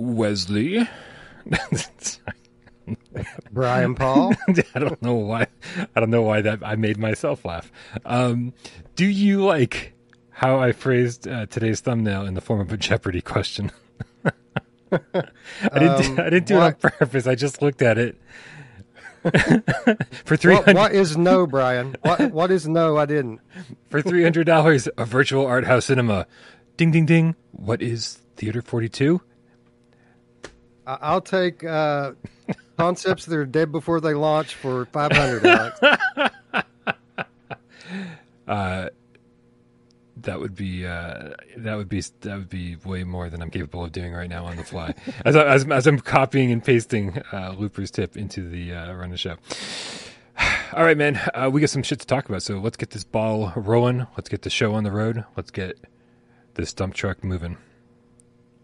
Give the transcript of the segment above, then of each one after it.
Wesley. Brian Paul. I don't know why. I don't know why that I made myself laugh. Um, do you like how I phrased uh, today's thumbnail in the form of a Jeopardy question? I didn't. Um, I didn't do what- it on purpose. I just looked at it. for three What, what is no, Brian? What what is no? I didn't. for three hundred dollars, a virtual art house cinema. Ding ding ding. What is Theater Forty Two? I'll take uh, concepts that are dead before they launch for five hundred. Alex. That would be uh, that would be that would be way more than I'm capable of doing right now on the fly. as, I, as as I'm copying and pasting uh, Looper's tip into the uh, run the show. All right, man. Uh, we got some shit to talk about, so let's get this ball rolling. Let's get the show on the road. Let's get this dump truck moving.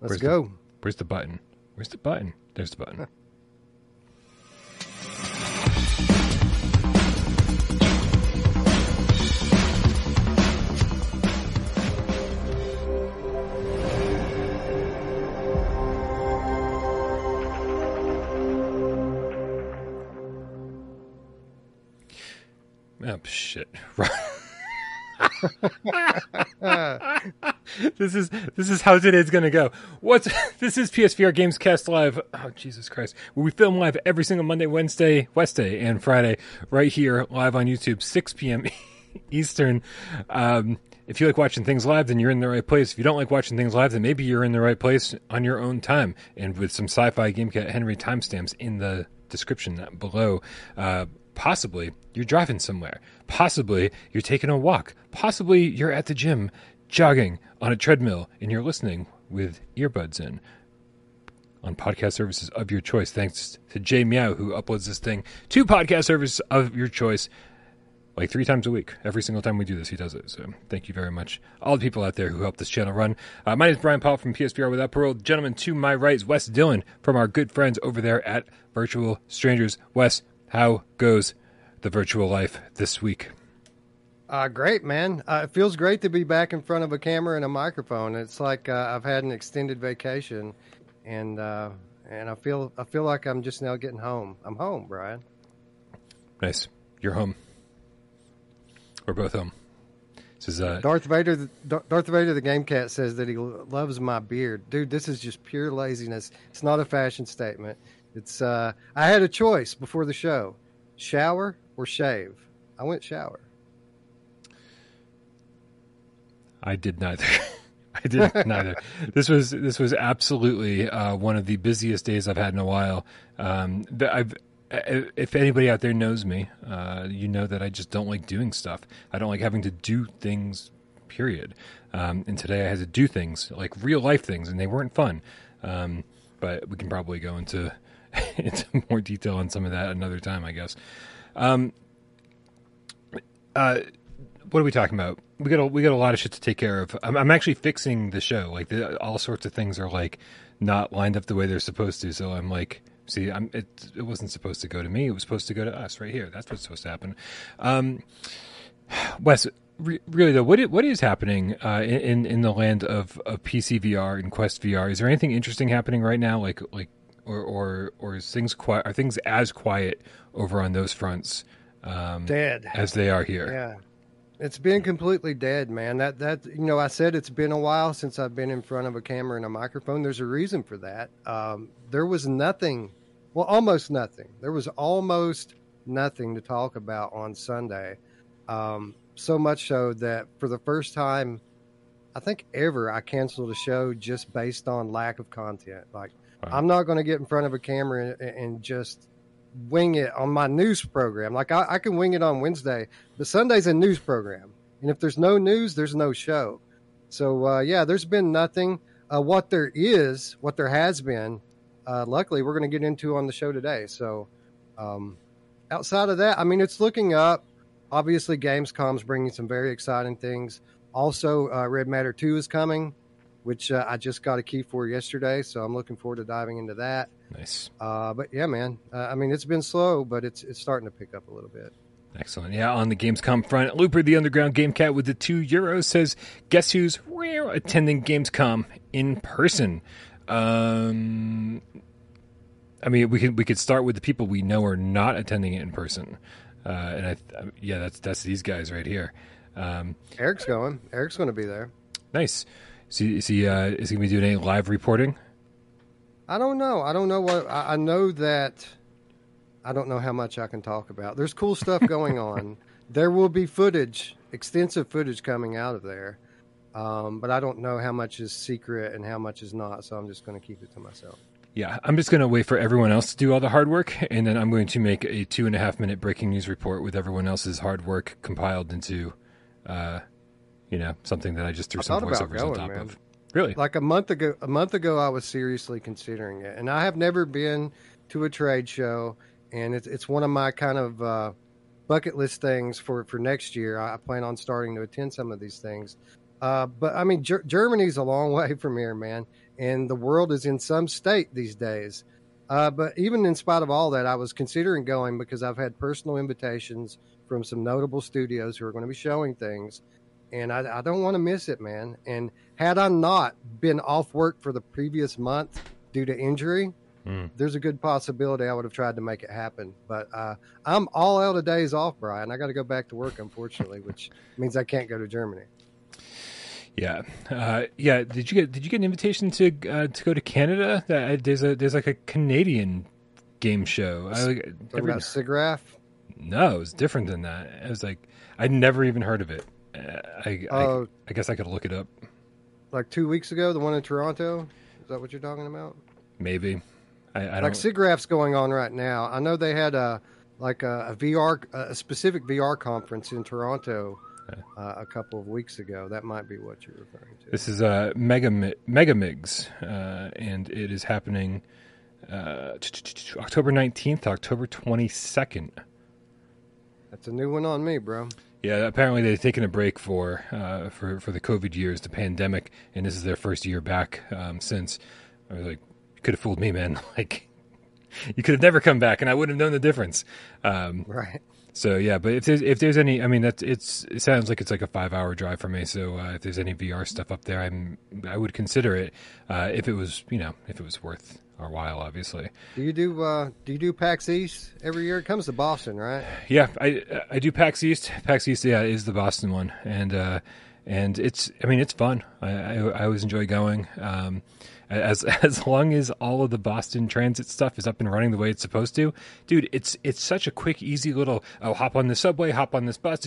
Let's Where's the- go. Where's the button? Where's the button? There's the button. Oh shit! this is this is how today's gonna go. What's this is PSVR Gamescast Live. Oh Jesus Christ! We film live every single Monday, Wednesday, Wednesday, and Friday, right here live on YouTube, 6 p.m. Eastern. Um, if you like watching things live, then you're in the right place. If you don't like watching things live, then maybe you're in the right place on your own time, and with some sci-fi GameCat Henry timestamps in the description below. Uh, possibly you're driving somewhere. Possibly you're taking a walk. Possibly you're at the gym, jogging on a treadmill, and you're listening with earbuds in on podcast services of your choice. Thanks to Jay Meow, who uploads this thing to podcast services of your choice like three times a week. Every single time we do this, he does it. So thank you very much. All the people out there who help this channel run. Uh, my name is Brian Paul from PSVR Without Parole. The gentleman to my right is Wes Dillon from our good friends over there at Virtual Strangers. Wes, how goes the virtual life this week? Uh, great, man. Uh, it feels great to be back in front of a camera and a microphone. It's like uh, I've had an extended vacation, and uh, and I feel I feel like I'm just now getting home. I'm home, Brian. Nice. You're home. We're both home. This is uh, Darth Vader, the- Darth Vader, the game cat says that he lo- loves my beard, dude. This is just pure laziness. It's not a fashion statement. It's uh, I had a choice before the show: shower or shave. I went shower. I did neither. I did neither. This was this was absolutely uh, one of the busiest days I've had in a while. Um, I've, if anybody out there knows me, uh, you know that I just don't like doing stuff. I don't like having to do things. Period. Um, and today I had to do things like real life things, and they weren't fun. Um, but we can probably go into into more detail on some of that another time, I guess. Um, uh, what are we talking about? We got a, we got a lot of shit to take care of. I'm, I'm actually fixing the show. Like the, all sorts of things are like not lined up the way they're supposed to. So I'm like, see, I'm it. It wasn't supposed to go to me. It was supposed to go to us right here. That's what's supposed to happen. Um, Wes, re- really though, what what is happening uh, in in- in the land of, of PC VR and Quest VR? Is there anything interesting happening right now? Like like or or or is things quiet? Are things as quiet over on those fronts um, Dead. as they are here? Yeah. It's been completely dead, man. That that you know, I said it's been a while since I've been in front of a camera and a microphone. There's a reason for that. Um, there was nothing, well, almost nothing. There was almost nothing to talk about on Sunday. Um, so much so that for the first time, I think ever, I canceled a show just based on lack of content. Like, Wow. I'm not going to get in front of a camera and, and just wing it on my news program. Like I, I can wing it on Wednesday, but Sunday's a news program, and if there's no news, there's no show. So uh, yeah, there's been nothing. Uh, what there is, what there has been, uh, luckily we're going to get into on the show today. So um, outside of that, I mean, it's looking up. Obviously, Gamescom's bringing some very exciting things. Also, uh, Red Matter Two is coming, which uh, I just got a key for yesterday. So I'm looking forward to diving into that. Nice. Uh, but yeah, man. Uh, I mean, it's been slow, but it's it's starting to pick up a little bit. Excellent. Yeah, on the Gamescom front, Looper, the underground game cat with the two euros, says, "Guess who's attending Gamescom in person?" Um, I mean, we could we could start with the people we know are not attending it in person, uh, and I, yeah, that's that's these guys right here. Um, Eric's going. Eric's going to be there. Nice. Is he is he, uh, is he to be doing any live reporting? I don't know. I don't know what. I, I know that. I don't know how much I can talk about. There's cool stuff going on. There will be footage, extensive footage coming out of there, um, but I don't know how much is secret and how much is not. So I'm just going to keep it to myself. Yeah, I'm just going to wait for everyone else to do all the hard work, and then I'm going to make a two and a half minute breaking news report with everyone else's hard work compiled into, uh, you know, something that I just threw I some voiceovers on top man. of. Really? Like a month ago, a month ago, I was seriously considering it, and I have never been to a trade show, and it's it's one of my kind of uh, bucket list things for for next year. I plan on starting to attend some of these things, uh, but I mean, Ger- Germany's a long way from here, man, and the world is in some state these days. Uh, but even in spite of all that, I was considering going because I've had personal invitations from some notable studios who are going to be showing things, and I, I don't want to miss it, man. And had I not been off work for the previous month due to injury, Mm. there's a good possibility I would have tried to make it happen. But uh, I'm all out of days off, Brian. I got to go back to work, unfortunately, which means I can't go to Germany. Yeah, uh, yeah. Did you get Did you get an invitation to uh, to go to Canada? That there's a there's like a Canadian game show. I, like, Talking never- about SIGGRAPH. no, it was different than that. It was like I'd never even heard of it. Uh, I, I Oh, I guess I could look it up. like two weeks ago, the one in Toronto. Is that what you're talking about? Maybe. I, I like don't. SIGGRAPH's going on right now. I know they had a like a, a VR, a specific VR conference in Toronto uh, a couple of weeks ago. That might be what you're referring to. This is uh, Mega Megamigs, uh, and it is happening uh, October nineteenth, October twenty second. That's a new one on me, bro. Yeah, apparently they've taken a break for uh, for for the COVID years, the pandemic, and this is their first year back um, since. I was like, you could have fooled me, man. Like, you could have never come back, and I wouldn't have known the difference. Um, Right. so yeah, but if there's if there's any, I mean, that's it's it sounds like it's like a five hour drive for me. So uh, if there's any VR stuff up there, I'm I would consider it uh, if it was you know if it was worth our while, obviously. Do you do uh, do you do PAX East every year? It comes to Boston, right? Yeah, I I do PAX East. PAX East, yeah, is the Boston one, and uh, and it's I mean it's fun. I I, I always enjoy going. Um, as as long as all of the Boston Transit stuff is up and running the way it's supposed to, dude, it's it's such a quick, easy little oh hop on the subway, hop on this bus,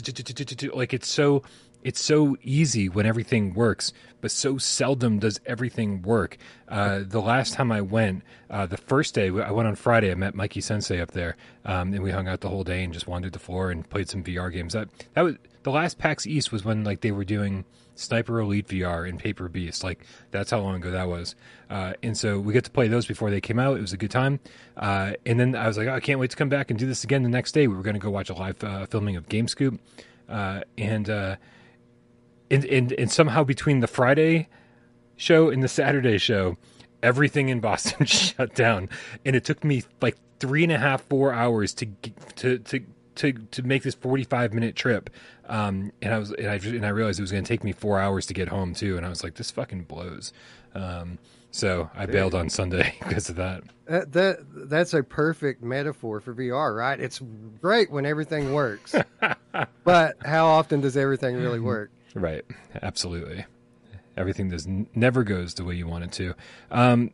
like it's so it's so easy when everything works, but so seldom does everything work. Uh, the last time I went, uh, the first day I went on Friday, I met Mikey Sensei up there, um, and we hung out the whole day and just wandered the floor and played some VR games. That that was the last PAX East was when like they were doing Sniper Elite VR and Paper Beast. Like that's how long ago that was. Uh, and so we got to play those before they came out. It was a good time. Uh, and then I was like, oh, I can't wait to come back and do this again the next day. We were going to go watch a live uh, filming of GameScoop, uh, and, and and and somehow between the Friday show and the Saturday show, everything in Boston shut down, and it took me like three and a half, four hours to to to to to make this forty five minute trip. Um, and I was and I and I realized it was going to take me four hours to get home too, and I was like, this fucking blows. Um, so I bailed on Sunday because of that. That, that that's a perfect metaphor for VR, right? It's great when everything works, but how often does everything really work? Right, absolutely. Everything does never goes the way you want it to. Um,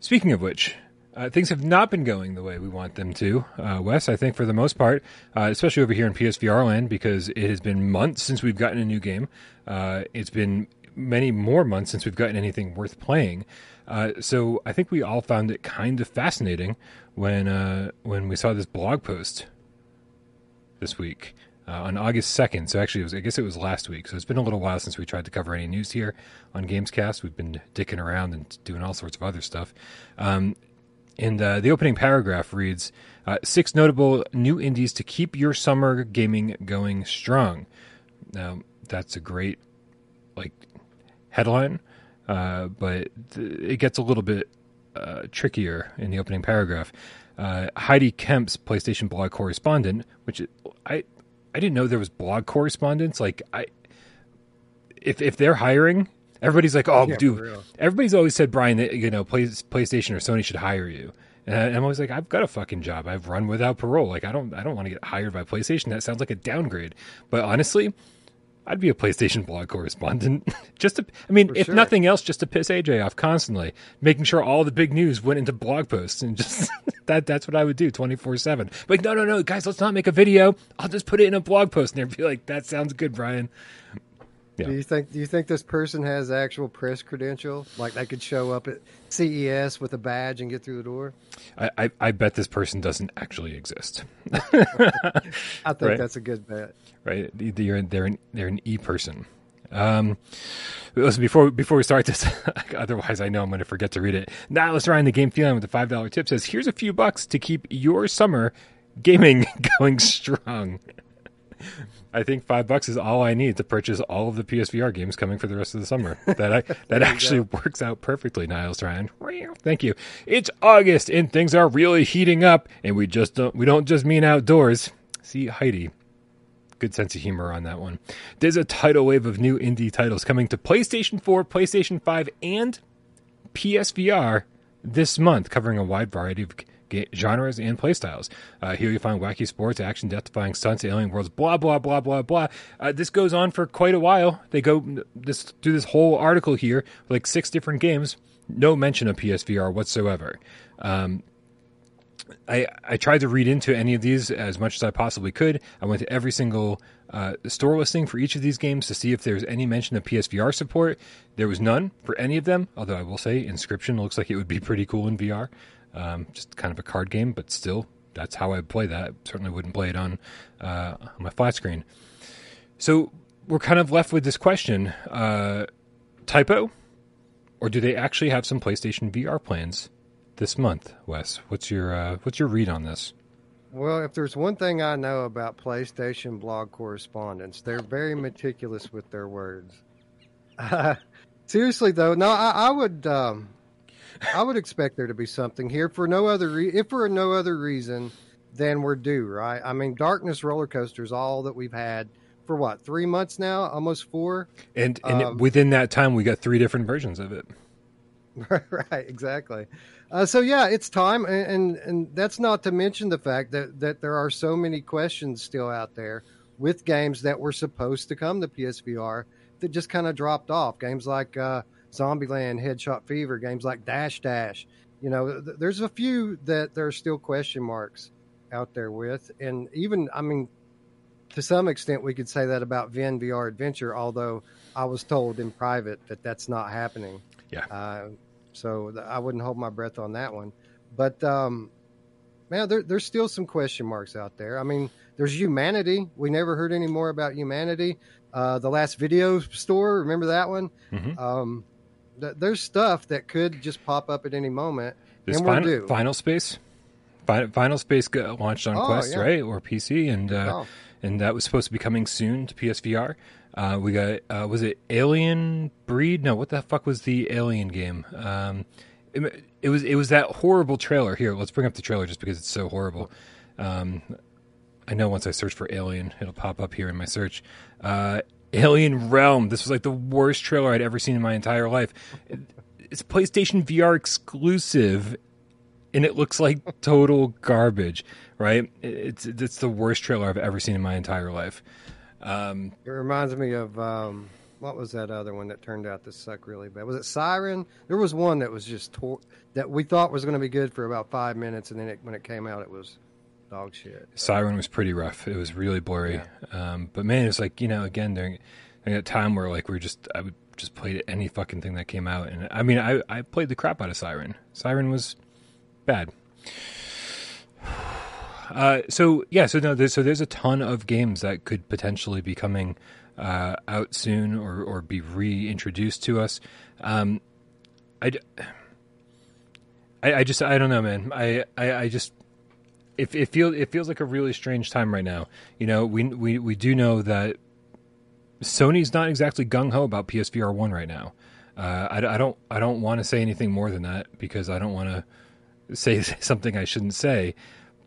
speaking of which, uh, things have not been going the way we want them to, uh, Wes. I think for the most part, uh, especially over here in PSVR land, because it has been months since we've gotten a new game. Uh, it's been many more months since we've gotten anything worth playing. Uh, so I think we all found it kind of fascinating when uh, when we saw this blog post this week uh, on August 2nd. So actually, was, I guess it was last week. So it's been a little while since we tried to cover any news here on Gamescast. We've been dicking around and doing all sorts of other stuff. Um, and uh, the opening paragraph reads uh, Six notable new indies to keep your summer gaming going strong. Now, that's a great like headline, uh, but th- it gets a little bit uh, trickier in the opening paragraph. Uh, Heidi Kemp's PlayStation blog correspondent, which I I didn't know there was blog correspondence. Like I, if if they're hiring Everybody's like, "Oh, Yeah, dude." Everybody's always said, Brian, that you know, Play, PlayStation or Sony should hire you. And I'm always like, I've got a fucking job. I've run without parole. Like, I don't, I don't want to get hired by PlayStation. That sounds like a downgrade. But honestly, I'd be a PlayStation blog correspondent. just to, I mean, For if sure. nothing else, just to piss AJ off constantly, making sure all the big news went into blog posts and just that, that's what I would do 24 seven. Like, no, no, no, guys, let's not make a video. I'll just put it in a blog post. And they'd be like, that sounds good, Brian. Yeah. Do you think do you think this person has actual press credential? Like they could show up at CES with a badge and get through the door? I, I, I bet this person doesn't actually exist. I think Right. that's a good bet. right? They're they're an, they're an e person. Um, listen before before we start this, otherwise I know I'm going to forget to read it. Now let's Ryan the game feeling with the five dollar tip says here's a few bucks to keep your summer gaming going strong. I think five bucks is all I need to purchase all of the PSVR games coming for the rest of the summer. That I, that actually works out perfectly, Niles Ryan. Thank you. It's August and things are really heating up, and we just don't we don't just mean outdoors. See Heidi good sense of humor on that one. There's a tidal wave of new indie titles coming to PlayStation 4, PlayStation 5, and PSVR this month, covering a wide variety of genres and playstyles. Uh, here you find wacky sports, action, death-defying stunts, alien worlds, blah blah blah blah blah. Uh, this goes on for quite a while. They go this through this whole article here, like six different games. No mention of PSVR whatsoever. Um, I, I tried to read into any of these as much as I possibly could. I went to every single uh, store listing for each of these games to see if there was any mention of PSVR support. There was none for any of them, although I will say Inscription looks like it would be pretty cool in VR. Um, just kind of a card game, but still, that's how I play that. Certainly wouldn't play it on, uh, on my flat screen. So we're kind of left with this question uh, typo, or do they actually have some PlayStation VR plans this month, Wes? What's your uh, what's your read on this? Well, if there's one thing I know about PlayStation blog correspondents, they're very meticulous with their words. Seriously, though, no, I, I would, um, I would expect there to be something here for no other, re- if for no other reason than we're due, right? I mean, Darkness Roller Coaster is all that we've had for what three months now, almost four. And and Um, within that time, we got three different versions of it. right, exactly. Uh, so yeah, it's time, and, and and that's not to mention the fact that that there are so many questions still out there with games that were supposed to come to PSVR that just kind of dropped off. Games like uh, Zombieland, Headshot Fever, games like Dash Dash. You know, th- there's a few that there are still question marks out there with, and even I mean, to some extent, we could say that about Vin VR Adventure. Although I was told in private that that's not happening. Yeah. Uh, so th- I wouldn't hold my breath on that one. But um, man, there, there's still some question marks out there. I mean, there's humanity. We never heard any more about humanity. Uh, the last video store, remember that one? Mhm. Um, there's stuff that could just pop up at any moment, This and we're final, due. final Space, Final, Space got launched on Oh, Quest, yeah. right, or PC, and uh, Oh. and that was supposed to be coming soon to PSVR. Uh, we got uh, was it Alien Breed? No, what the fuck was the Alien game? Um, it, it was it was that horrible trailer. Here, let's bring up the trailer just because it's so horrible. Um, I know once I search for Alien, it'll pop up here in my search. Uh, Alien Realm. This was like the worst trailer I'd ever seen in my entire life. It's PlayStation VR exclusive, and it looks like total garbage. Right? It's it's the worst trailer I've ever seen in my entire life. Um, It reminds me of um, what was that other one that turned out to suck really bad? Was it Siren? There was one that was just tor- that we thought was going to be good for about five minutes, and then it, when it came out, it was dog shit. Siren was pretty rough. It was really blurry. Um, but man, it's like you know, again during, during that time where like we were just I would just play any fucking thing that came out, and I mean I I played the crap out of Siren. Siren was bad. Uh, so yeah, so no, there's, so there's a ton of games that could potentially be coming uh, out soon or or be reintroduced to us. Um, I, I, I just I don't know, man. I I, I just it, it feels it feels like a really strange time right now. You know, we we we do know that Sony's not exactly gung ho about PSVR one right now. Uh, I, I don't I don't want to say anything more than that because I don't want to say something I shouldn't say.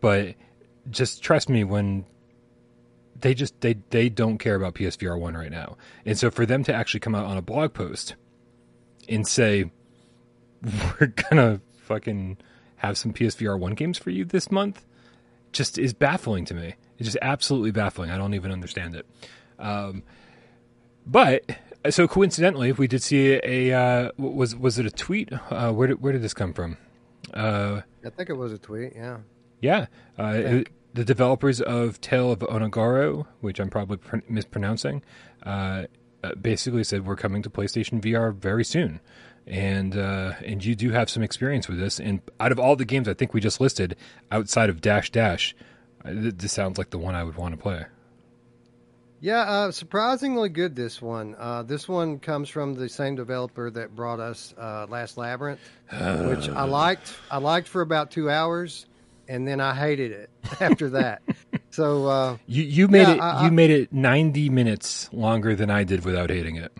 But just trust me when they just they they don't care about PSVR one right now. And so for them to actually come out on a blog post and say we're gonna fucking have some PSVR one games for you this month just is baffling to me. It's just absolutely baffling. I don't even understand it. Um, but so coincidentally, we did see a uh, was was it a tweet? Uh, where did where did this come from? Uh, I think it was a tweet. Yeah. Yeah. Uh, it, the developers of Tale of Onogoro, which I'm probably pr- mispronouncing, uh, uh, basically said we're coming to PlayStation VR very soon, and uh, and you do have some experience with this. And out of all the games I think we just listed, outside of Dash Dash, uh, this sounds like the one I would want to play. Yeah, uh, surprisingly good. This one. Uh, this one comes from the same developer that brought us uh, Last Labyrinth, which I liked. I liked for about two hours, and then I hated it after that. so uh, you you made yeah, it I- you I- made it ninety minutes longer than I did without hating it.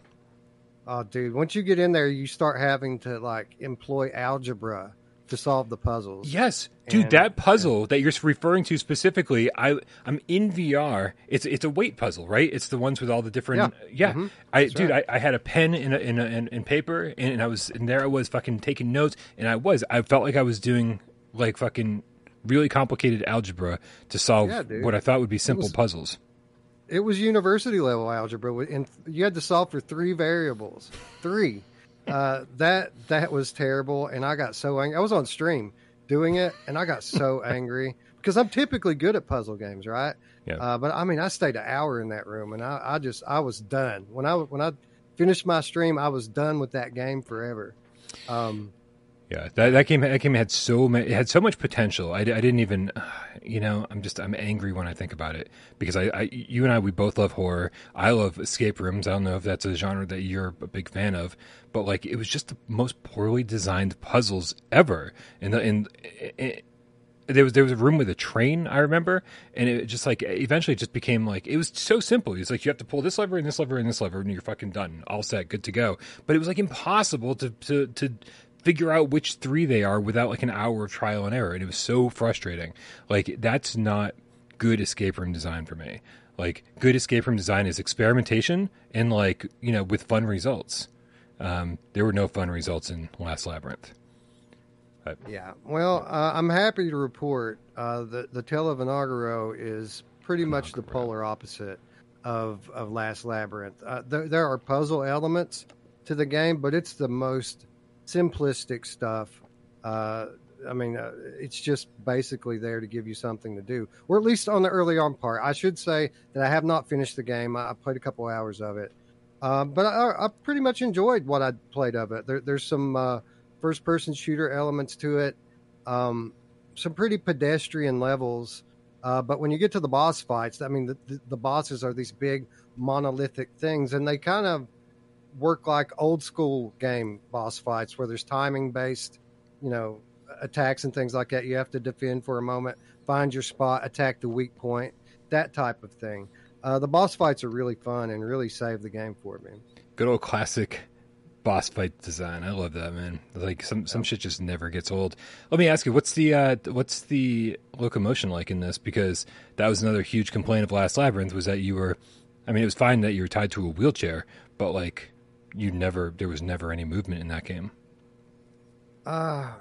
Oh, dude! Once you get in there, you start having to like employ algebra to solve the puzzles. Yes, dude, And- that puzzle that you're referring to specifically, I I'm in VR. It's it's a weight puzzle, right? It's the ones with all the different. Yeah, Mhm. I That's dude, right. I, I had a pen in a, in a, in, in paper, and I was and there I was fucking taking notes, and I was I felt like I was doing like fucking really complicated algebra to solve Yeah, what I thought would be simple was- puzzles. It was university level algebra, and you had to solve for three variables. Three. Uh, that that was terrible, and I got so angry. I was on stream doing it, and I got so angry because I'm typically good at puzzle games, right? Yeah. Uh, but I mean, I stayed an hour in that room, and I, I just I was done when I when I finished my stream. I was done with that game forever. Um, Yeah, that that game that game had so many, it had so much potential. I, I didn't even, you know, I'm just I'm angry when I think about it because I, I you and I we both love horror. I love escape rooms. I don't know if that's a genre that you're a big fan of, but like it was just the most poorly designed puzzles ever. And the and it, there was there was a room with a train I remember, and it just like eventually just became like it was so simple. It's like you have to pull this lever and this lever and this lever, and you're fucking done, all set, good to go. But it was like impossible to to to figure out which three they are without like an hour of trial and error, and it was so frustrating. Like that's not good escape room design for me. Like good escape room design is experimentation and like you know with fun results. Um, there were no fun results in Last Labyrinth. Yeah. Well, uh, I'm happy to report uh, the the Tale of Onogoro is pretty much the polar opposite of of Last Labyrinth. Uh, there, there are puzzle elements to the game, but it's the most simplistic stuff. Uh, I mean, uh, it's just basically there to give you something to do, or at least on the early on part. I should say that I have not finished the game. I, I played a couple hours of it, um, but I, I pretty much enjoyed what I played of it. There, there's some uh, first person shooter elements to it, um, some pretty pedestrian levels. Uh, but when you get to the boss fights, I mean, the, the, the bosses are these big monolithic things, and they kind of work like old school game boss fights where there's timing based, you know, attacks and things like that. You have to defend for a moment, find your spot, attack the weak point, that type of thing. Uh, the boss fights are really fun and really save the game for me. Good old classic boss fight design. I love that man. Like some some shit just never gets old. Let me ask you, what's the uh, what's the locomotion like in this? Because that was another huge complaint of Last Labyrinth was that you were, I mean, it was fine that you were tied to a wheelchair, but like you never there was never any movement in that game. Uh,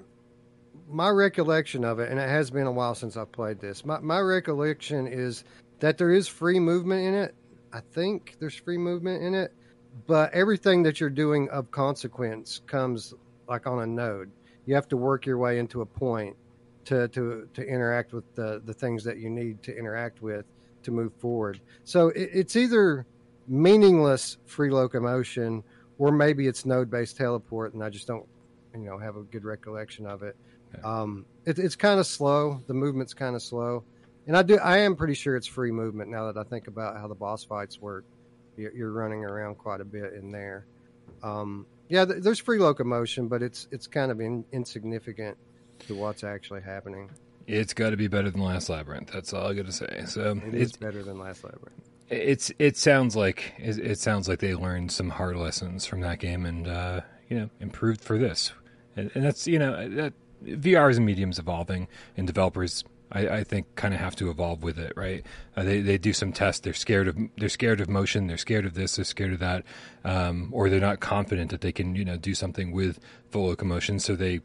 my recollection of it, and it has been a while since I've played this. My my recollection is that there is free movement in it. I think there's free movement in it, but everything that you're doing of consequence comes like on a node. You have to work your way into a point to to to interact with the the things that you need to interact with to move forward. So it, it's either meaningless free locomotion or maybe it's node based teleport, and I just don't you know have a good recollection of it. Um, it it's kind of slow. The movement's kind of slow, and I do I am pretty sure it's free movement now that I think about how the boss fights work. You're, you're running around quite a bit in there. Um, yeah, th- there's free locomotion, but it's it's kind of in, insignificant to what's actually happening. It's got to be better than Last Labyrinth. That's all I got to say. So It is better than Last Labyrinth. It's it sounds like it, sounds like they learned some hard lessons from that game and uh, you know improved for this. And, and that's you know that VR as a medium's evolving, and developers I, I think kind of have to evolve with it, right? Uh, they they do some tests. They're scared of they're scared of motion. They're scared of this. They're scared of that, um, or they're not confident that they can you know do something with full locomotion. So they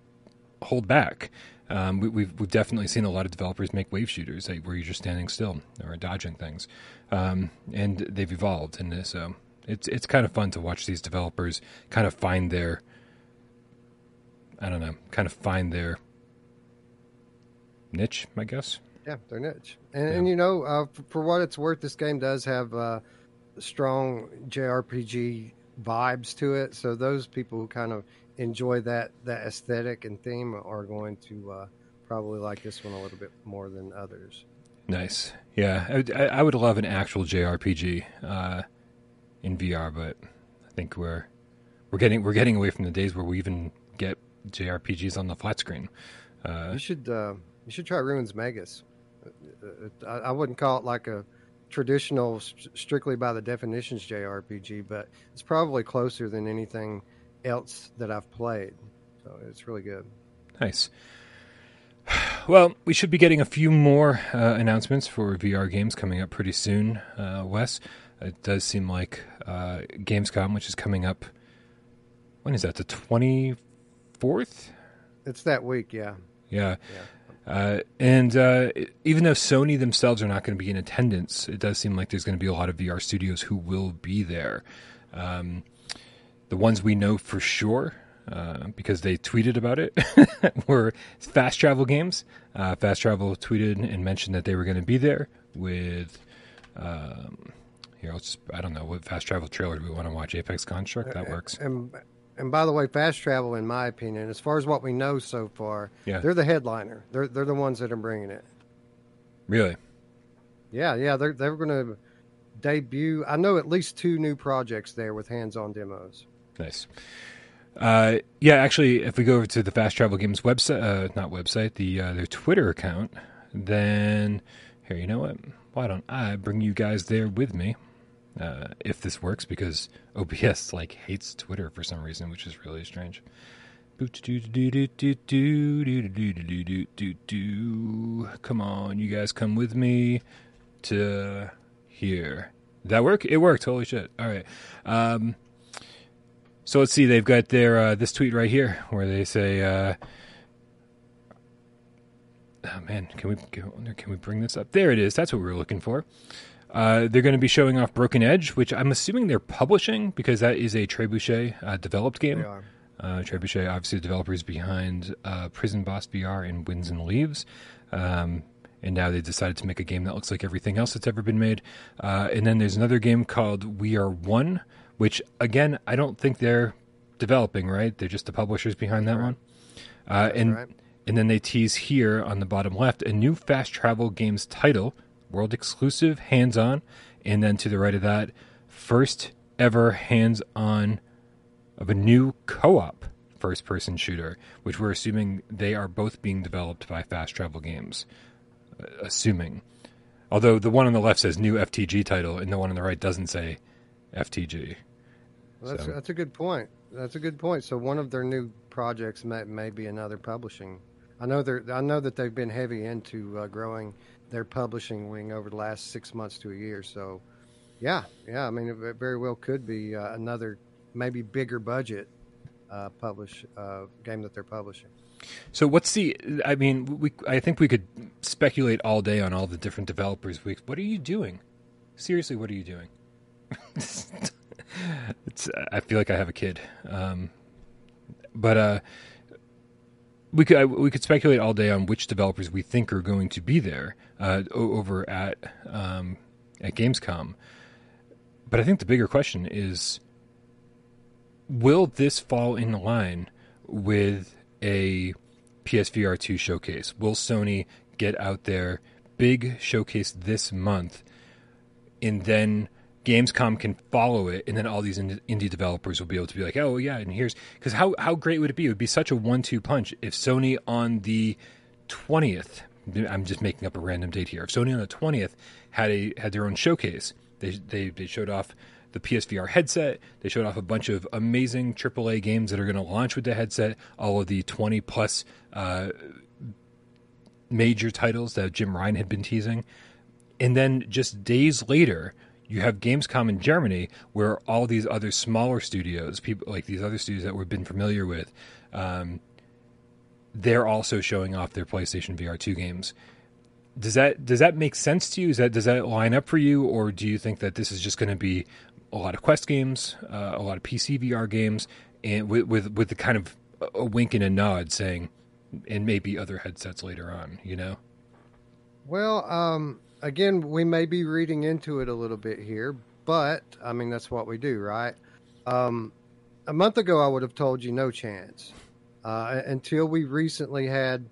hold back. Um, we, have we've, we've definitely seen a lot of developers make wave shooters like, where you're just standing still or dodging things, um, and they've evolved. And so it's it's kind of fun to watch these developers kind of find their I don't know, kind of find their niche, I guess. Yeah, their niche. And, yeah. and you know, uh, for, for, what it's worth, this game does have uh, strong JRPG vibes to it. So those people who kind of enjoy that that aesthetic and theme are going to uh, probably like this one a little bit more than others. Nice. Yeah, I, I would love an actual JRPG uh, in VR, but I think we're we're getting we're getting away from the days where we even get JRPGs on the flat screen. Uh, you should uh, you should try Ruins Magus. I, I wouldn't call it like a traditional, strictly by the definitions JRPG, but it's probably closer than anything else that I've played. So it's really good. Nice. Well, we should be getting a few more uh, announcements for VR games coming up pretty soon, uh, Wes. It does seem like uh, Gamescom, which is coming up. When is that? The 24th? It's that week, yeah. Yeah. yeah. Uh, and uh, even though Sony themselves are not going to be in attendance, it does seem like there's going to be a lot of VR studios who will be there. Um, the ones we know for sure, uh, because they tweeted about it, were Fast Travel Games. Uh, Fast Travel tweeted and mentioned that they were going to be there with. Um, here, let's, I don't know what Fast Travel trailer do we want to watch. Apex Construct that uh, works. And and by the way, Fast Travel, in my opinion, as far as what we know so far, yeah. they're the headliner. They're they're the ones that are bringing it. Really? Yeah, yeah. They're they're going to debut. I know at least two new projects there with hands-on demos. Nice. Uh, yeah, actually, if we go over to the Fast Travel Games website, uh, not website, the uh, their Twitter account, then here, you know what? Why don't I bring you guys there with me? uh, if this works because OBS like hates Twitter for some reason, which is really strange. Come on, you guys come with me to here. That work? It worked. Holy shit. All right. Um, so let's see. They've got their uh, this tweet right here where they say, uh, "Oh man, can we can we bring this up? There it is. That's what we were looking for." Uh, they're going to be showing off Broken Edge, which I'm assuming they're publishing because that is a Trebuchet uh, developed game. Uh, Trebuchet, obviously, the developers behind uh, Prison Boss VR and Winds and Leaves. Um, and now they decided to make a game that looks like everything else that's ever been made. Uh, and then there's another game called We Are One, which, again, I don't think they're developing, right? They're just the publishers behind that right. one. Uh, and, right. and then they tease here on the bottom left a new fast travel games title world exclusive, hands on, and then to the right of that, first ever hands on of a new co op first person shooter, which we're assuming they are both being developed by Fast Travel Games. Uh, assuming. Although the one on the left says new FTG title, and the one on the right doesn't say FTG. Well, that's, so. that's a good point. That's a good point. So one of their new projects may, may be another publishing. I know they're. I know that they've been heavy into uh, growing their publishing wing over the last six months to a year. So, yeah, yeah. I mean, it very well could be uh, another maybe bigger budget uh, publish uh, game that they're publishing. So what's the? I mean, we I think we could speculate all day on all the different developers. We, what are you doing? Seriously, what are you doing? it's. I feel like I have a kid. Um, but uh, we could we could speculate all day on which developers we think are going to be there uh, over at um, at Gamescom, but I think the bigger question is: Will this fall in line with a PSVR two showcase? Will Sony get out there big showcase this month, and then Gamescom can follow it, and then all these indie developers will be able to be like, oh yeah, and here's because how how great would it be? It would be such a one-two punch if Sony on the twentieth. I'm just making up a random date here. If Sony on the twentieth had a had their own showcase, they they they showed off the PSVR headset. They showed off a bunch of amazing AAA games that are going to launch with the headset. All of the 20 plus uh, major titles that Jim Ryan had been teasing. And then just days later, you have Gamescom in Germany, where all these other smaller studios, people like these other studios that we've been familiar with, um, they're also showing off their PlayStation VR two games. Does that does that make sense to you? Is that does that line up for you, or do you think that this is just going to be a lot of Quest games, uh, a lot of PC VR games, and with, with with the kind of a wink and a nod saying, and maybe other headsets later on, you know? Well, um, again, we may be reading into it a little bit here, but I mean that's what we do, right? Um, a month ago, I would have told you no chance. Uh, until we recently had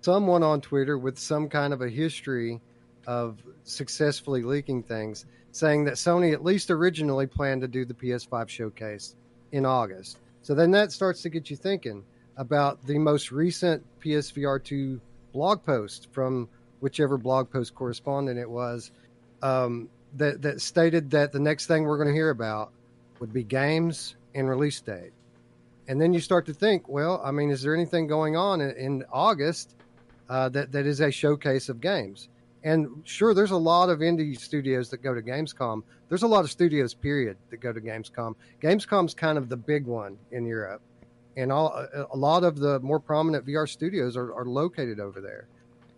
someone on Twitter with some kind of a history of successfully leaking things, saying that Sony at least originally planned to do the PS5 showcase in August. So then that starts to get you thinking about the most recent PSVR 2 blog post from whichever blog post correspondent it was um, that, that stated that the next thing we're going to hear about would be games and release date. And then you start to think, well, I mean, is there anything going on in, in August uh, that, that is a showcase of games? And sure, there's a lot of indie studios that go to Gamescom. There's a lot of studios, period, that go to Gamescom. Gamescom's kind of the big one in Europe, and all a lot of the more prominent VR studios are, are located over there.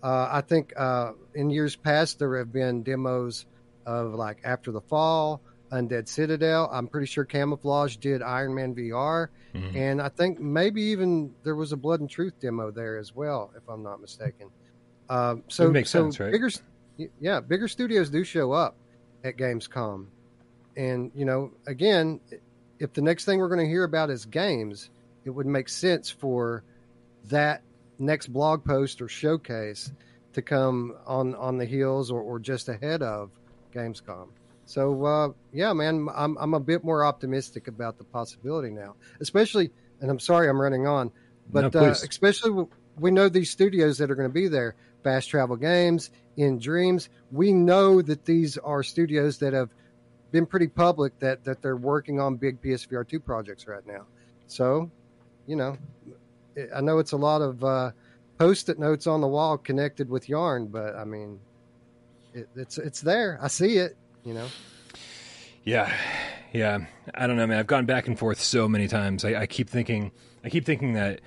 Uh, I think uh, in years past there have been demos of like After the Fall, Undead Citadel. I'm pretty sure Camouflaj did Iron Man VR, mm-hmm. and I think maybe even there was a Blood and Truth demo there as well, if I'm not mistaken. Um, so it makes so sense, right? Bigger, yeah, bigger studios do show up at Gamescom, and you know, again, if the next thing we're going to hear about is games, it would make sense for that next blog post or showcase to come on on the heels or, or just ahead of Gamescom. So uh, yeah, man, I'm I'm a bit more optimistic about the possibility now, especially. And I'm sorry I'm running on, but no, uh, especially we know these studios that are going to be there. Fast Travel Games, nDreams. We know that these are studios that have been pretty public that that they're working on big PSVR two projects right now. So, you know, I know it's a lot of uh, post-it notes on the wall connected with yarn, but I mean, it, it's it's there. I see it. You know. Yeah, yeah. I don't know, man. I've gone back and forth so many times. I, I keep thinking, I keep thinking that,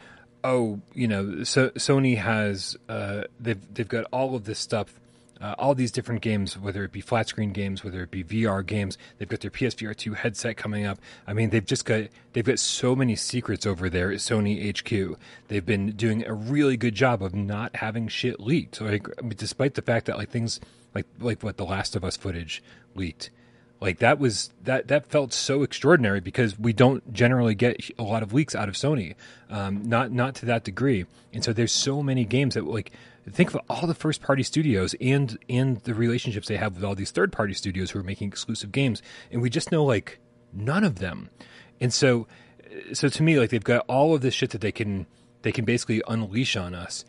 oh, you know, so Sony has uh, they've they've got all of this stuff uh, all these different games, whether it be flat screen games, whether it be VR games. They've got their PSVR two headset coming up. I mean, they've just got they've got so many secrets over there at Sony HQ. They've been doing a really good job of not having shit leaked. Like, despite the fact that like things like like what the Last of Us footage leaked. Like that was that that felt so extraordinary because we don't generally get a lot of leaks out of Sony, um, not not to that degree. And so there's so many games that like think of all the first party studios and and the relationships they have with all these third party studios who are making exclusive games. And we just know like none of them. And so uh, so to me like they've got all of this shit that they can they can basically unleash on us.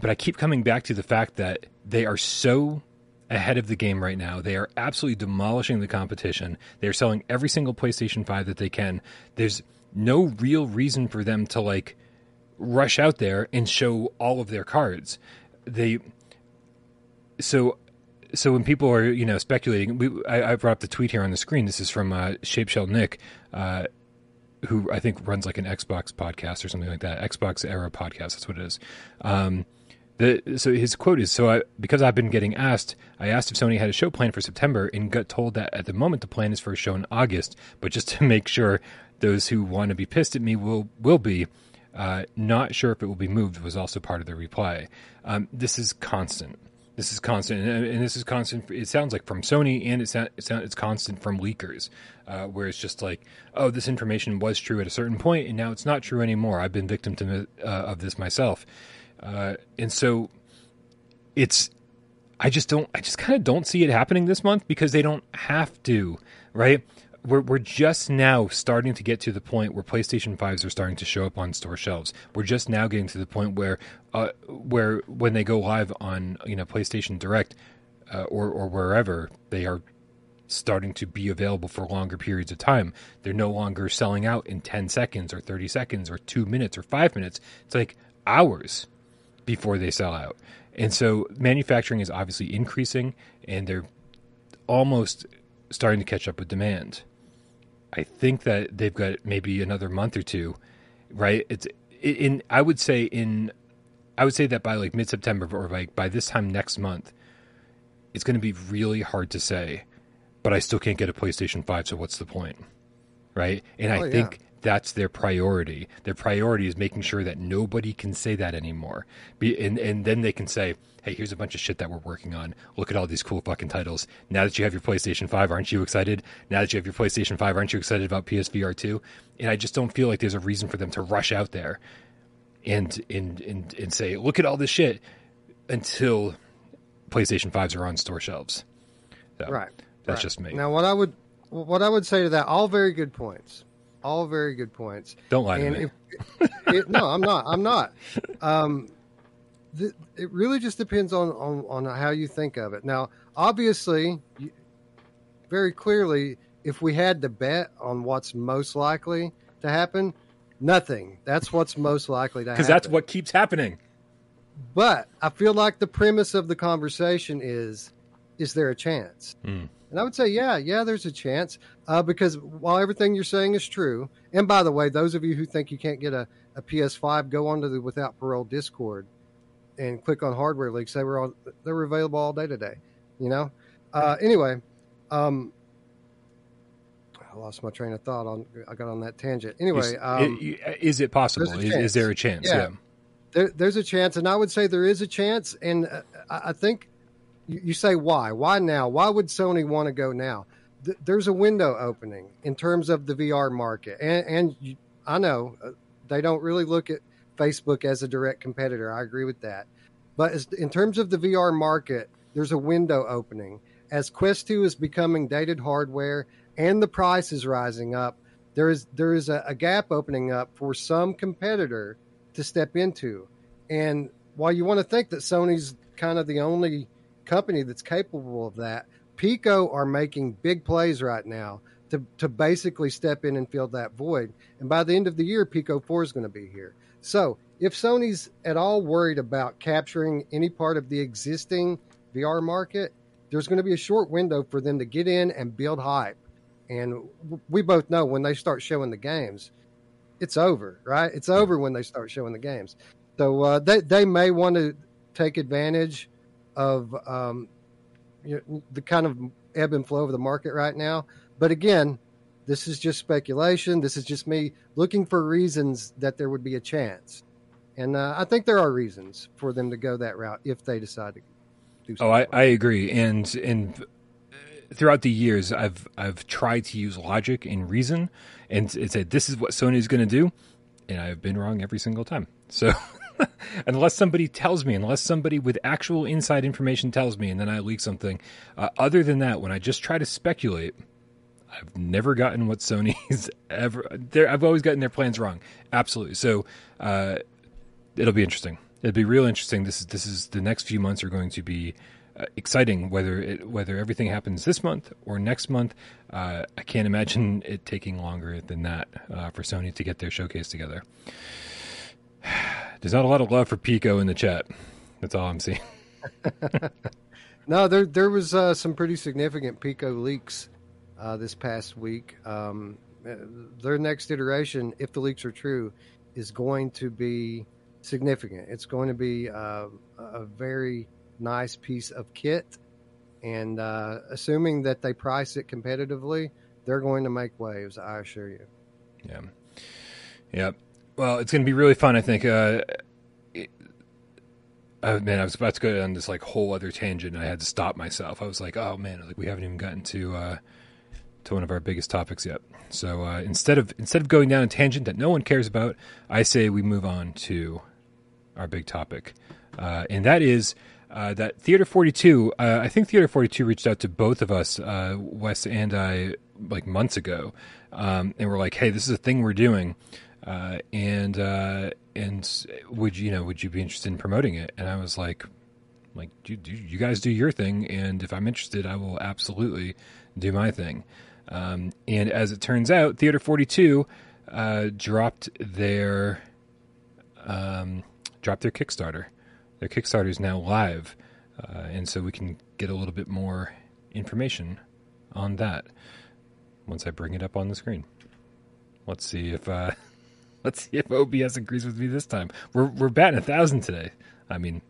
But i keep coming back to the fact that they are so ahead of the game right now. They are absolutely demolishing the competition. They're selling every single playstation 5 that they can. There's no real reason for them to like rush out there and show all of their cards. They so so when people are you know speculating, we, I, I, brought up the tweet here on the screen. This is from uh, Shpeshal Nick, uh, who I think runs like an Xbox podcast or something like that. Xbox era podcast. That's what it is. Um, the, so his quote is so I, because I've been getting asked, I asked if Sony had a show planned for September and got told that at the moment the plan is for a show in August. But just to make sure those who want to be pissed at me will will be. Uh, not sure if it will be moved was also part of the reply. Um, this is constant. This is constant, and, this is constant. It sounds like from Sony, and it's it's, it's constant from leakers, uh, where it's just like, oh, this information was true at a certain point, and now it's not true anymore. I've been victim to uh, of this myself, uh, and so it's. I just don't. I just kind of don't see it happening this month because they don't have to, right? We're we're just now starting to get to the point where PlayStation 5s are starting to show up on store shelves. We're just now getting to the point where uh, where when they go live on you know PlayStation Direct uh, or or wherever they are starting to be available for longer periods of time. They're no longer selling out in 10 seconds or 30 seconds or 2 minutes or 5 minutes. It's like hours. before they sell out. And so manufacturing is obviously increasing and they're almost starting to catch up with demand. I think that they've got maybe another month or two, right? It's in I would say in I would say that by like mid-September or like by this time next month it's going to be really hard to say, but I still can't get a PlayStation 5, so what's the point? Right? And oh, I think yeah. That's their priority. Their priority is making sure that nobody can say that anymore. Be, and, and then they can say, hey, here's a bunch of shit that we're working on. Look at all these cool fucking titles. Now that you have your PlayStation 5, aren't you excited? Now that you have your PlayStation 5, aren't you excited about PSVR 2? And I just don't feel like there's a reason for them to rush out there and and and, and say, look at all this shit until PlayStation 5s are on store shelves. So right. That's right. just me. Now, what I would what I would say to that, all very good points. All very good points. Don't lie and to me. If, it, no, I'm not. I'm not. Um, the, it really just depends on, on, on how you think of it. Now, obviously, very clearly, if we had to bet on what's most likely to happen, nothing. That's what's most likely to happen. Because that's what keeps happening. But I feel like the premise of the conversation is is there a chance? Mm. And I would say, yeah, yeah, there's a chance. Uh, because while everything you're saying is true, and by the way, those of you who think you can't get a, a PS5, go onto the Without Parole Discord and click on hardware leaks. They were all they were available all day today. You know. Uh, anyway, um, I lost my train of thought on. I got on that tangent. Anyway, is, um, is it possible? Is, is, there a chance? Yeah. yeah there, there's a chance, and I would say there is a chance. And uh, I think you, you, say why? Why now? Why would Sony want to go now? Th- there's a window opening in terms of the VR market, and, and you, I know uh, they don't really look at Facebook as a direct competitor. I agree with that, but as, in terms of the VR market, there's a window opening as Quest 2 is becoming dated hardware and the price is rising up. There is there is a, a gap opening up for some competitor to step into. And while you want to think that Sony's kind of the only company that's capable of that, Pico are making big plays right now to, to basically step in and fill that void. And by the end of the year, Pico 4 is going to be here. So if Sony's at all worried about capturing any part of the existing VR market, there's going to be a short window for them to get in and build hype. And we both know when they start showing the games, it's over, right? It's over when they start showing the games. So uh, they they may want to take advantage of um, you know, the kind of ebb and flow of the market right now. But again, this is just speculation. This is just me looking for reasons that there would be a chance, and uh, I think there are reasons for them to go that route if they decide to do. So. Oh, I, I agree, and and throughout the years, I've I've tried to use logic and reason, and, and said this is what Sony is going to do, and I've been wrong every single time. So. unless somebody tells me, unless somebody with actual inside information tells me, and then I leak something. Uh, other than that, when I just try to speculate, I've never gotten what Sony's ever. I've always gotten their plans wrong. Absolutely. So uh, it'll be interesting. It'll be real interesting. This is this is the next few months are going to be uh, exciting whether it, whether everything happens this month or next month. Uh, I can't imagine it taking longer than that uh, for Sony to get their showcase together. There's not a lot of love for Pico in the chat. That's all I'm seeing. no, there there was uh, some pretty significant Pico leaks uh, this past week. Um, their next iteration, if the leaks are true, is going to be significant. It's going to be uh, a very nice piece of kit. And uh, assuming that they price it competitively, they're going to make waves, I assure you. Yeah. Yeah. Well, it's going to be really fun, I think. Uh, it, oh, man, I was about to go on this like whole other tangent, and I had to stop myself. I was like, "Oh man, like we haven't even gotten to uh, to one of our biggest topics yet." So uh, instead of instead of going down a tangent that no one cares about, I say we move on to our big topic, uh, and that is uh, that Theater 42, uh, I think Theater 42 reached out to both of us, uh, Wes and I, like months ago, um, and we're like, "Hey, this is a thing we're doing, uh, and uh, and would you, know would you be interested in promoting it?" And I was like, "Like, you, you guys do your thing, and if I'm interested, I will absolutely do my thing." Um, and as it turns out, Theater 42 uh, dropped their um, dropped their Kickstarter their Kickstarter is now live, uh, and so we can get a little bit more information on that once I bring it up on the screen. Let's see if uh, let's see if OBS agrees with me this time. We're we're batting a thousand today. I mean,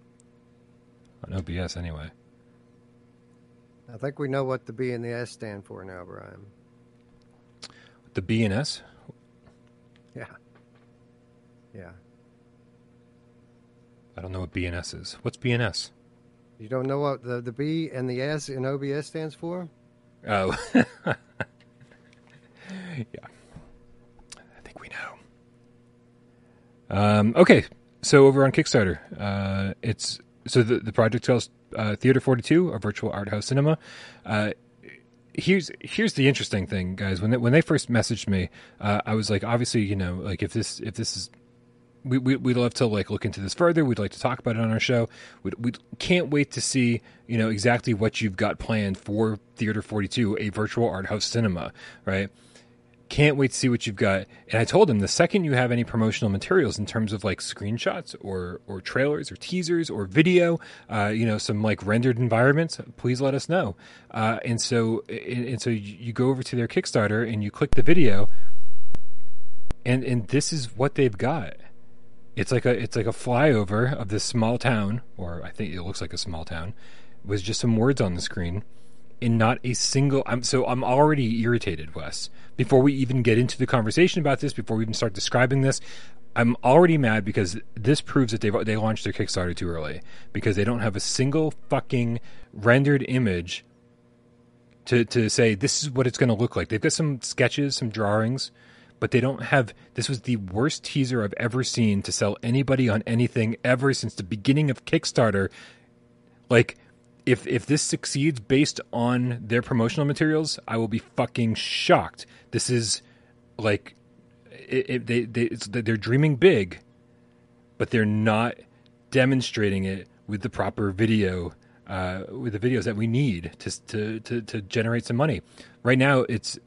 on OBS anyway. I think we know what the B and the S stand for now, Brian. The B and S. Yeah. Yeah. I don't know what B and S is. What's B and S? You don't know what the, the B and the S in OBS stands for? Oh. yeah. I think we know. Um, okay. So over on Kickstarter, uh, it's so the, the project calls uh, Theater 42, a virtual art house cinema. Uh, here's here's the interesting thing, guys. When they, when they first messaged me, uh, I was like, obviously, you know, like if this if this is we, we would love to like look into this further. We'd like to talk about it on our show. We we can't wait to see you know exactly what you've got planned for Theater Forty Two, a virtual art house cinema, right? Can't wait to see what you've got. And I told him the second you have any promotional materials in terms of like screenshots or or trailers or teasers or video, uh, you know, some like rendered environments, please let us know. Uh, and so and, and so you go over to their Kickstarter and you click the video, and and this is what they've got it's like a it's like a flyover of this small town, or I think it looks like a small town, with just some words on the screen, and not a single. I'm so I'm already irritated, Wes. Before we even get into the conversation about this, before we even start describing this, I'm already mad because this proves that they they launched their Kickstarter too early because they don't have a single fucking rendered image to to say this is what it's going to look like. They've got some sketches, some drawings, but they don't have. This was the worst teaser I've ever seen to sell anybody on anything ever since the beginning of Kickstarter. Like, if if this succeeds based on their promotional materials, I will be fucking shocked. This is like, it, it, they they they're dreaming big, but they're not demonstrating it with the proper video uh, with the videos that we need to, to to to generate some money. Right now, it's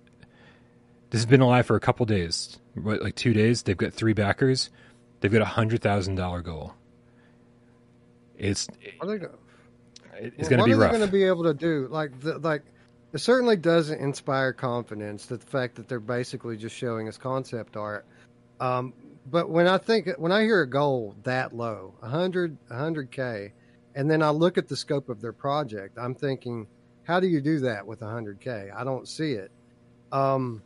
this has been alive for a couple days, what, like two days. They've got three backers. They've got a hundred thousand dollar goal. It's It's going to be rough. what are they going to be able to do? Like, the, like it certainly doesn't inspire confidence the fact that they're basically just showing us concept art. Um, but when I think when I hear a goal that low, 100 100k, and then I look at the scope of their project, I'm thinking, how do you do that with 100k? I don't see it. Um,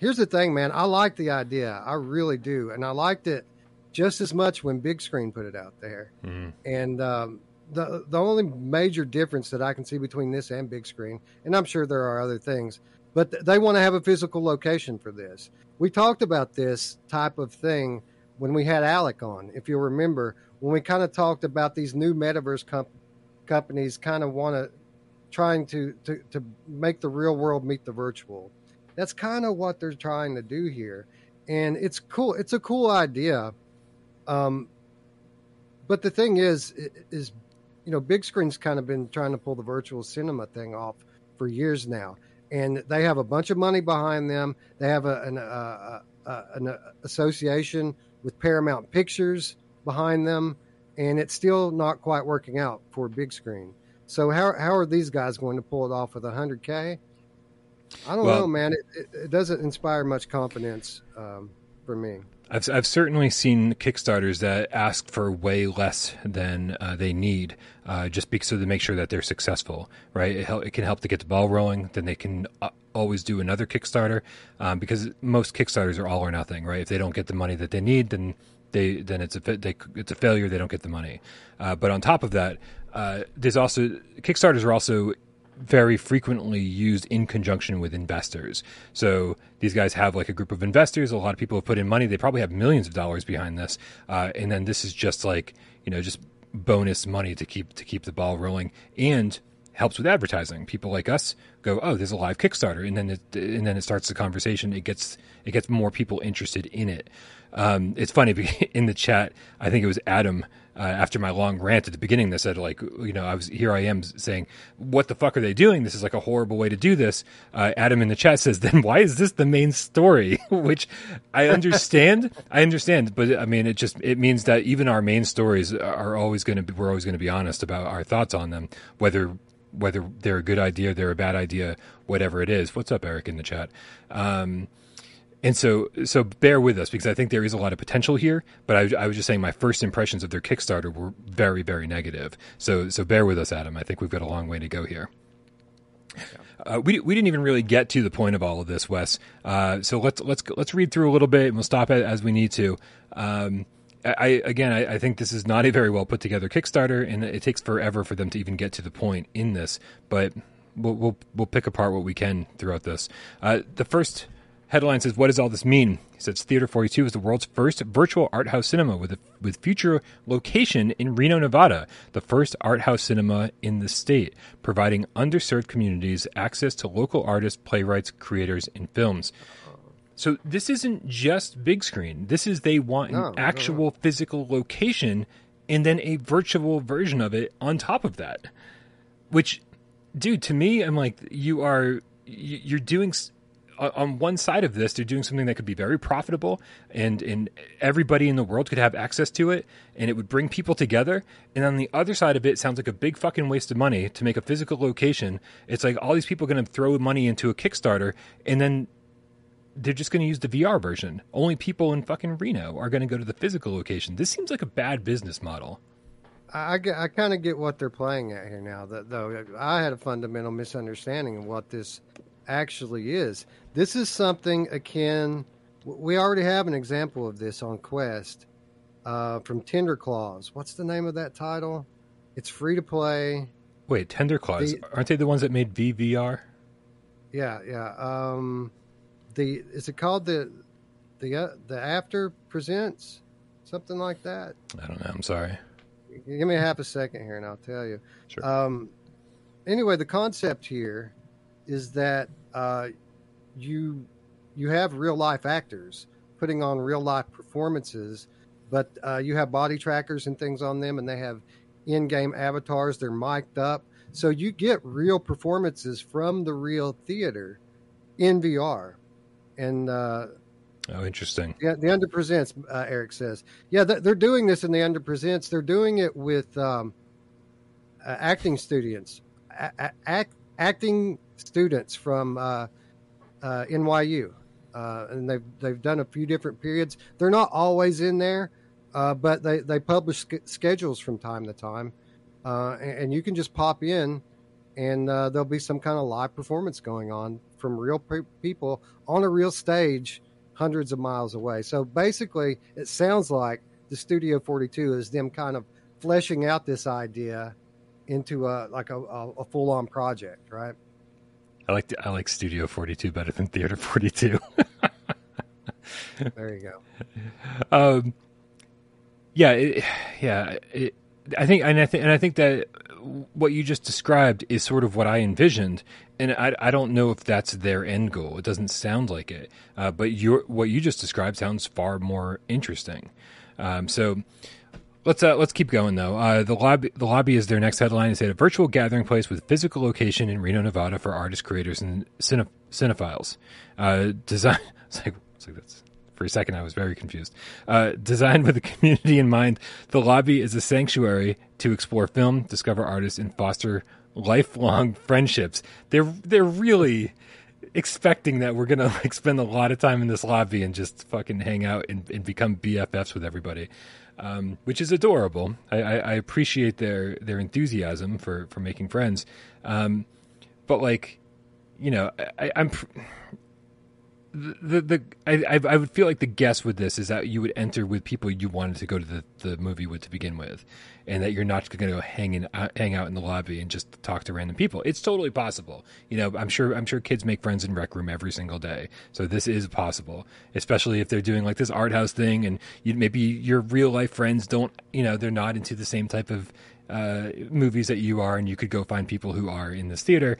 here's the thing, man. I like the idea. I really do, and I liked it just as much when Big Screen put it out there. Mhm. And um, the the only major difference that I can see between this and Big Screen, and I'm sure there are other things, but th- they want to have a physical location for this. We talked about this type of thing when we had Alec on, if you'll remember, when we kind of talked about these new metaverse comp- companies kind of want to trying to, to to make the real world meet the virtual. That's kind of what they're trying to do here, and it's cool. It's a cool idea. Um, but the thing is, is you know, big screen's kind of been trying to pull the virtual cinema thing off for years now, and they have a bunch of money behind them. They have a, an, uh, uh, an association with Paramount Pictures behind them, and it's still not quite working out for big screen. So how how are these guys going to pull it off with 100k? I don't Well- know, man. It, it, it doesn't inspire much confidence um, for me. I've I've certainly seen Kickstarters that ask for way less than uh, they need, uh, just because so to make sure that they're successful, right? It, hel- it can help to get the ball rolling. Then they can uh, always do another Kickstarter, um, because most Kickstarters are all or nothing, right? If they don't get the money that they need, then they then it's a they, it's a failure. They don't get the money. Uh, but on top of that, uh, there's also Kickstarters are also very frequently used in conjunction with investors. So these guys have like a group of investors. A lot of people have put in money. They probably have millions of dollars behind this, uh, and then this is just like you know just bonus money to keep to keep the ball rolling. And helps with advertising. People like us go, "Oh, there's a live Kickstarter," and then it, and then it starts the conversation. It gets it gets more people interested in it. Um, it's funny in the chat. I think it was Adam uh, after my long rant at the beginning that said like you know I was here I am saying what the fuck are they doing? This is like a horrible way to do this. Uh, Adam in the chat says then why is this the main story? Which I understand. I understand, but I mean it just it means that even our main stories are always going to be we're always going to be honest about our thoughts on them, whether whether they're a good idea, they're a bad idea, whatever it is. What's up, Eric, in the chat? Um, and so, so bear with us because I think there is a lot of potential here. But I, I, was just saying my first impressions of their Kickstarter were very, very negative. So, so bear with us, Adam. I think we've got a long way to go here. Uh, we we didn't even really get to the point of all of this, Wes. Uh, so let's let's let's read through a little bit, and we'll stop it as we need to. Um, I again, I, I, think this is not a very well put together Kickstarter, and it takes forever for them to even get to the point in this. But we'll we'll, we'll pick apart what we can throughout this. Uh, the first Headline says, "What does all this mean?" He says, "Theater 42 is the world's first virtual art house cinema with a, with future location in Reno, Nevada, the first art house cinema in the state, providing underserved communities access to local artists, playwrights, creators, and films." So this isn't just big screen. This is they want an no, actual no, no. physical location and then a virtual version of it on top of that. Which, dude, to me, I'm like, you are you're doing on one side of this, they're doing something that could be very profitable, and and everybody in the world could have access to it, and it would bring people together. And on the other side of it, it sounds like a big fucking waste of money to make a physical location. It's like all these people are going to throw money into a Kickstarter, and then they're just going to use the VR version. Only people in fucking Reno are going to go to the physical location. This seems like a bad business model. I, I, kind of get what they're playing at here now. Though I had a fundamental misunderstanding of what this actually is. This is something akin. We already have an example of this on Quest uh, from Tender Claws. What's the name of that title? It's free to play. Wait, Tender Claws the, aren't they the ones that made VVR? Yeah, yeah. Um, the is it called the the uh, the After Presents something like that? I don't know. I'm sorry. Give me a half a second here, and I'll tell you. Sure. Um, anyway, the concept here is that uh, you you have real life actors putting on real life performances, but uh, you have body trackers and things on them, and they have in game avatars. They're mic'd up, so you get real performances from the real theater in VR. And uh, oh, interesting. Yeah, the Under Presents, uh, Eric says. Yeah, they're doing this in the Under Presents. They're doing it with um, uh, acting students, a- act, acting students from uh, uh, NYU, uh, and they've they've done a few different periods. They're not always in there, uh, but they they publish schedules from time to time, uh, and, and, you can just pop in, and there'll be some kind of live performance going on from real pe- people on a real stage, hundreds of miles away. So basically, it sounds like the Studio 42 is them kind of fleshing out this idea into a like a, a full on project, right? I like I like Studio 42 better than Theater 42. there you go. Um, yeah, it, yeah. It, I think, and I think, and I think that what you just described is sort of what I envisioned, and I, I don't know if that's their end goal. It doesn't sound like it, uh, but your what you just described sounds far more interesting. Um, so, Let's uh, let's keep going though. Uh, the lobby the lobby is their next headline. Is at a virtual gathering place with physical location in Reno, Nevada for artists, creators, and cine- cinephiles. Uh, design. It's like, it's like that's for a second I was very confused. Uh, designed with the community in mind, the lobby is a sanctuary to explore film, discover artists, and foster lifelong friendships. They're they're really expecting that we're gonna like spend a lot of time in this lobby and just fucking hang out and, and become BFFs with everybody um, which is adorable. I, I, I, appreciate their their enthusiasm for for making friends, um, but like, you know, I, am the the I I would feel like the guess with this is that you would enter with people you wanted to go to the, the movie with to begin with, and that you're not going to go hang in uh, hang out in the lobby and just talk to random people. It's totally possible. You know, I'm sure I'm sure kids make friends in rec room every single day, so this is possible. Especially if they're doing like this art house thing, and you, maybe your real life friends don't, you know, they're not into the same type of uh, movies that you are, and you could go find people who are in this theater.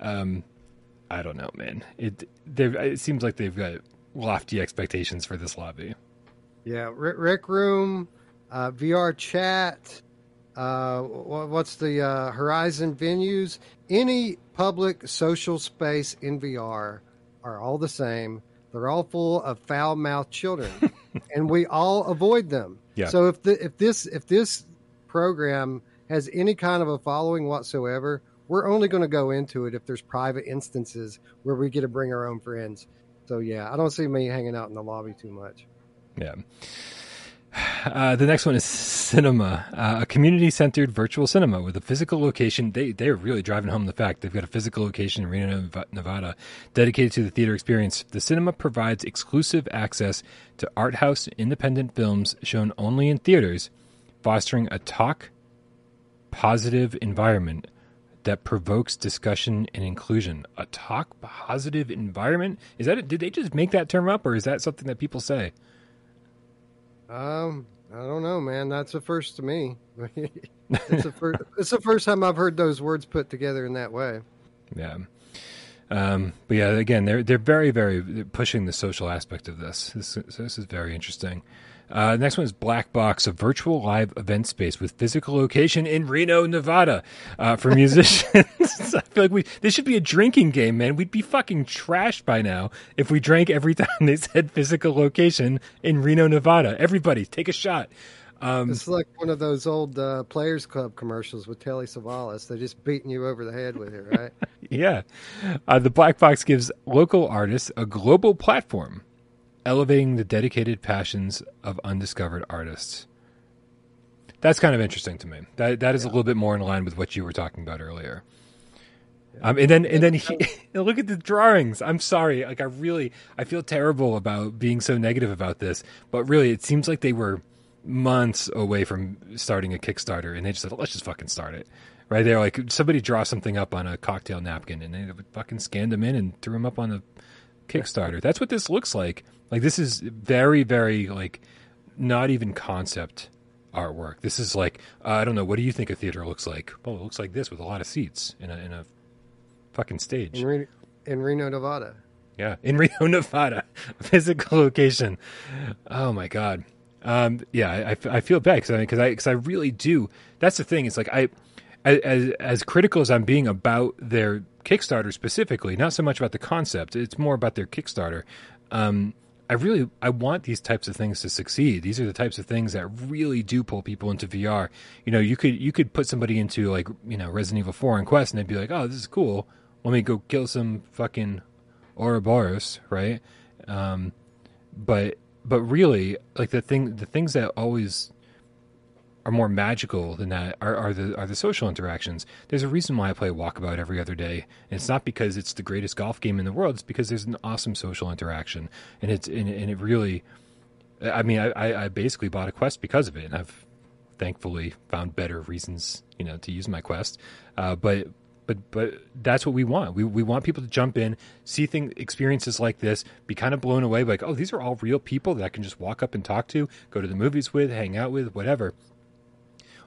Um, I don't know, man. It it seems like they've got lofty expectations for this lobby. Yeah, Rec Room, uh, VR Chat. Uh, what's the uh, Horizon venues? Any public social space in VR are all the same. They're all full of foul mouthed children, and we all avoid them. Yeah. So if the, if this if this program has any kind of a following whatsoever, we're only going to go into it if there's private instances where we get to bring our own friends. So yeah, I don't see me hanging out in the lobby too much. Yeah. Uh, the next one is Cinema, uh, a community centered virtual cinema with a physical location. They, they're really driving home the fact they've got a physical location in Reno, Nevada, dedicated to the theater experience. The cinema provides exclusive access to art house independent films shown only in theaters, fostering a talk positive environment that provokes discussion and inclusion. A talk positive environment? Is that, did they just make that term up or is that something that people say? Um, I don't know, man. That's a first to me. it's the first. it's the first time I've heard those words put together in that way. Yeah. Um, but yeah, again, they're they're very very pushing the social aspect of this. This, this is very interesting. Uh, next one is Black Box, a virtual live event space with physical location in Reno, Nevada, uh, for musicians. I feel like we this should be a drinking game, man. We'd be fucking trashed by now if we drank every time they said physical location in Reno, Nevada. Everybody, take a shot. Um, it's like one of those old uh, Players Club commercials with Telly Savalas. They're just beating you over the head with it, right? yeah. Uh, the Black Box gives local artists a global platform elevating the dedicated passions of undiscovered artists. That's kind of interesting to me. That that is yeah. a little bit more in line with what you were talking about earlier. Um, and then and then he, look at the drawings. I'm sorry, like I really I feel terrible about being so negative about this, but really it seems like they were months away from starting a Kickstarter, and they just said let's just fucking start it. Right there, like somebody draw something up on a cocktail napkin, and they fucking scanned them in and threw them up on the Kickstarter. That's what this looks like. Like this is very, very like not even concept artwork. This is like uh, I don't know. What do you think a theater looks like? Well, it looks like this with a lot of seats in a in a fucking stage in, Re- in Reno, Nevada. Yeah, in Reno, Nevada, physical location. Oh my god. Um, yeah, I, I feel bad because I because I because I really do. That's the thing. It's like I as as critical as I'm being about their Kickstarter specifically, not so much about the concept. It's more about their Kickstarter. Um, I really I want these types of things to succeed. These are the types of things that really do pull people into VR. You know, you could you could put somebody into like you know Resident Evil Four and Quest, and they'd be like, "Oh, this is cool. Let me go kill some fucking Ouroboros," right? Um, but but really, like the thing, the things that always are more magical than that are, are the are the social interactions. There's a reason why I play Walkabout every other day, and it's not because it's the greatest golf game in the world. It's because there's an awesome social interaction, and it's and, and it really. I mean, I, I basically bought a quest because of it, and I've thankfully found better reasons, you know, to use my quest. Uh, but but but that's what we want. We we want people to jump in, see things, experiences like this, be kind of blown away, like, oh, these are all real people that I can just walk up and talk to, go to the movies with, hang out with, whatever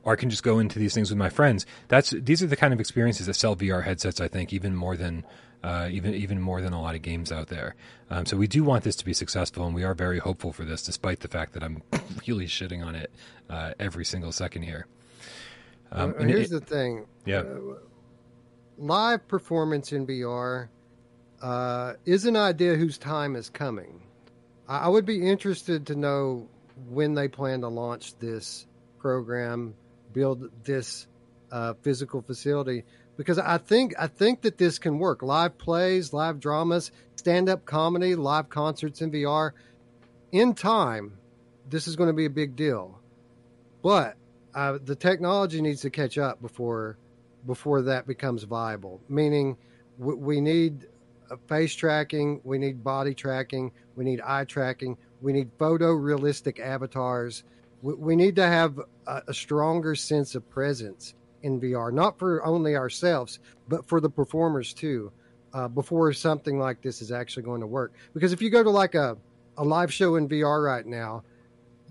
or I can just go into these things with my friends. That's these are the kind of experiences that sell VR headsets. I think even more than uh, even even more than a lot of games out there. Um, so we do want this to be successful, and we are very hopeful for this, despite the fact that I'm really shitting on it uh, every single second here. Um, well, here's it, the thing. Yeah. Uh, live performance in VR uh, is an idea whose time is coming. I would be interested to know when they plan to launch this program build this uh, physical facility because I think I think that this can work. Live plays, live dramas, stand up comedy, live concerts in VR. In time, this is going to be a big deal, but uh, the technology needs to catch up before before that becomes viable. Meaning, w- we need face tracking, we need body tracking, we need eye tracking, we need photorealistic avatars we, we need to have a, a stronger sense of presence in VR, not for only ourselves, but for the performers too, uh, before something like this is actually going to work. Because if you go to like a, a live show in VR right now,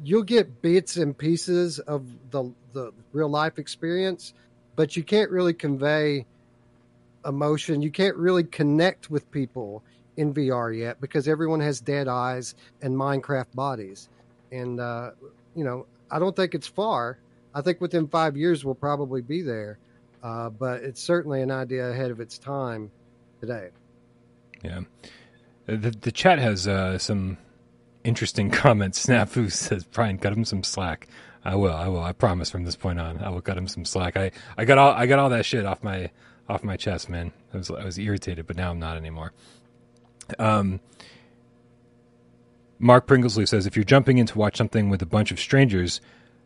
you'll get bits and pieces of the the real life experience, but you can't really convey emotion. You can't really connect with people in VR yet because everyone has dead eyes and Minecraft bodies. And uh, you know, I don't think it's far. I think within five years we'll probably be there. Uh, but it's certainly an idea ahead of its time today. Yeah. The the chat has uh, some interesting comments. Snafu says, "Brian, cut him some slack." I will. I will. I promise. From this point on, I will cut him some slack. I, I got all I got all that shit off my off my chest, man. I was I was irritated, but now I'm not anymore. Um. Mark Pringlesley says, if you're jumping in to watch something with a bunch of strangers,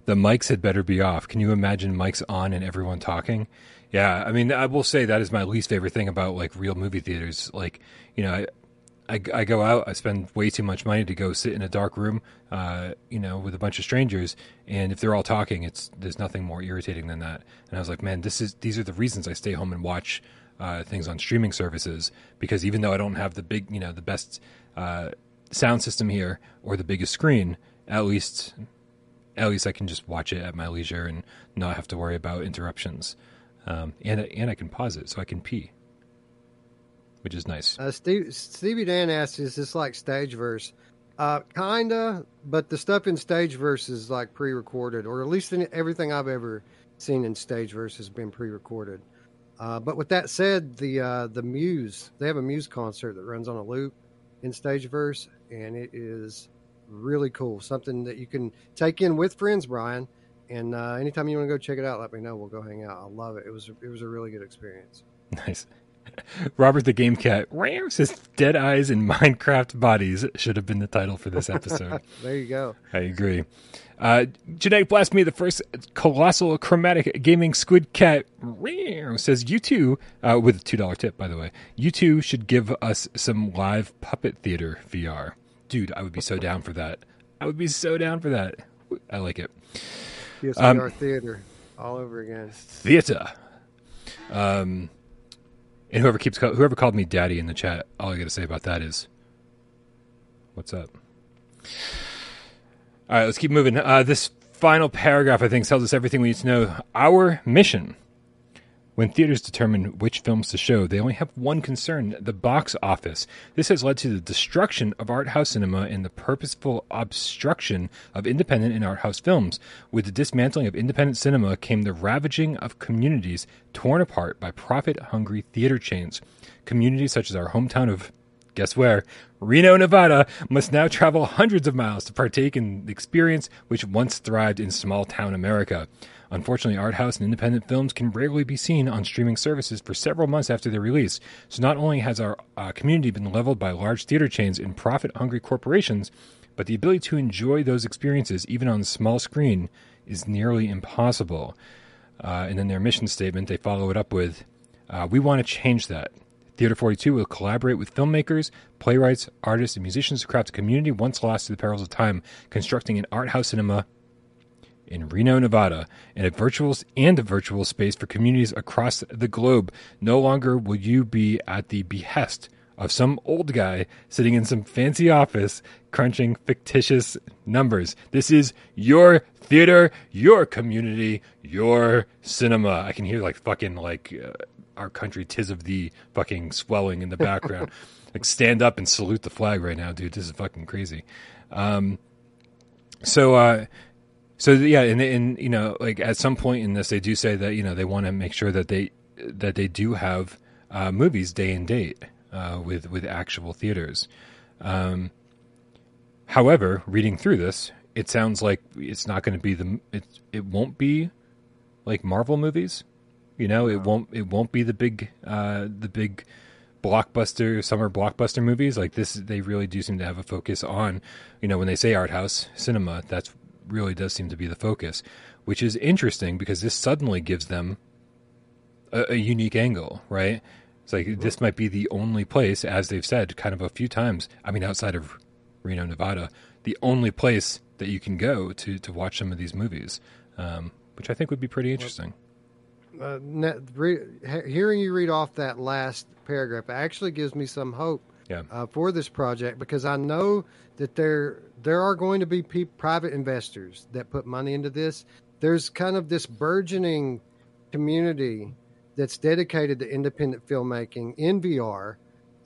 the mics had better be off. Can you imagine mics on and everyone talking? Yeah, I mean, I will say that is my least favorite thing about like real movie theaters. Like, you know, I, I, I, go out, I spend way too much money to go sit in a dark room, uh, you know, with a bunch of strangers, and if they're all talking, it's there's nothing more irritating than that. And I was like, man, this is these are the reasons I stay home and watch uh, things on streaming services because even though I don't have the big, you know, the best uh, sound system here or the biggest screen, at least at least I can just watch it at my leisure and not have to worry about interruptions. Um, and and I can pause it so I can pee which is nice. Uh, Steve, Stevie Dan asks, "Is this like Stageverse?" Uh, kinda, but the stuff in Stageverse is like pre-recorded, or at least in, everything I've ever seen in Stageverse has been pre-recorded. Uh, but with that said, the uh, the Muse they have a Muse concert that runs on a loop in Stageverse, and it is really cool. Something that you can take in with friends, Brian. And uh, anytime you want to go check it out, let me know. We'll go hang out. I love it. It was it was a really good experience. Nice. Robert the Game Cat says Dead Eyes and Minecraft Bodies should have been the title for this episode. there you go. I agree. Uh, Genetic Me, the first colossal chromatic gaming squid cat, says you two, uh, with a $2 tip, by the way, you two should give us some live puppet theater VR. Dude, I would be so down for that. I would be so down for that. I like it. Yes, um, theater all over again. Theater. Um, and whoever keeps whoever called me daddy in the chat, all I got to say about that is, what's up? All right, let's keep moving. Uh, this final paragraph, I think, tells us everything we need to know. Our mission when theaters determine which films to show, they only have one concern the box office. This has led to the destruction of art house cinema and the purposeful obstruction of independent and art house films. With the dismantling of independent cinema came the ravaging of communities torn apart by profit hungry theater chains. Communities such as our hometown of guess where? Reno, Nevada must now travel hundreds of miles to partake in the experience which once thrived in small town America. Unfortunately, art house and independent films can rarely be seen on streaming services for several months after their release. So not only has our uh, community been leveled by large theater chains and profit-hungry corporations, but the ability to enjoy those experiences even on a small screen is nearly impossible. Uh, and in their mission statement, they follow it up with, uh, "We want to change that." Theater 42 will collaborate with filmmakers, playwrights, artists, and musicians to craft a community once lost to the perils of time, constructing an art house cinema in Reno, Nevada, and a virtual and a virtual space for communities across the globe. No longer will you be at the behest of some old guy sitting in some fancy office crunching fictitious numbers. This is your theater, your community, your cinema. I can hear like fucking like uh, our country tis of thee fucking swelling in the background. like stand up and salute the flag right now, dude. This is fucking crazy. Um, so uh, so yeah, and and you know, like at some point in this, they do say that you know they want to make sure that they that they do have uh, movies day and date uh, with with actual theaters. Um, however, reading through this, it sounds like it's not going to be the it it won't be like Marvel movies. You know, it won't it won't be the big uh, the big blockbuster summer blockbuster movies like this. They really do seem to have a focus on you know when they say art house cinema. That's really does seem to be the focus, which is interesting because this suddenly gives them a, a unique angle, right? It's like this might be the only place, as they've said kind of a few times. I mean, outside of Reno, Nevada, the only place that you can go to to watch some of these movies, um, which I think would be pretty interesting. Uh, hearing you read off that last paragraph actually gives me some hope Yeah. Uh, for this project because I know that there there are going to be pe- private investors that put money into this. There's kind of this burgeoning community that's dedicated to independent filmmaking in VR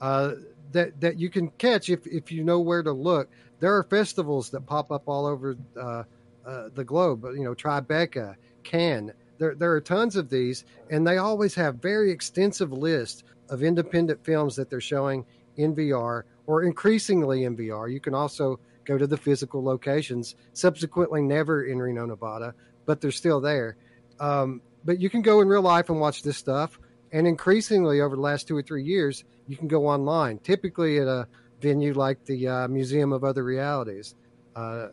uh, that that you can catch if if you know where to look. There are festivals that pop up all over uh, uh, the globe. You know, Tribeca, Cannes. There there are tons of these, and they always have very extensive lists of independent films that they're showing in VR or increasingly in VR. You can also go to the physical locations, subsequently never in Reno, Nevada, but they're still there. Um, but you can go in real life and watch this stuff. And increasingly over the last two or three years, you can go online, typically at a venue like the uh, Museum of Other Realities. Uh,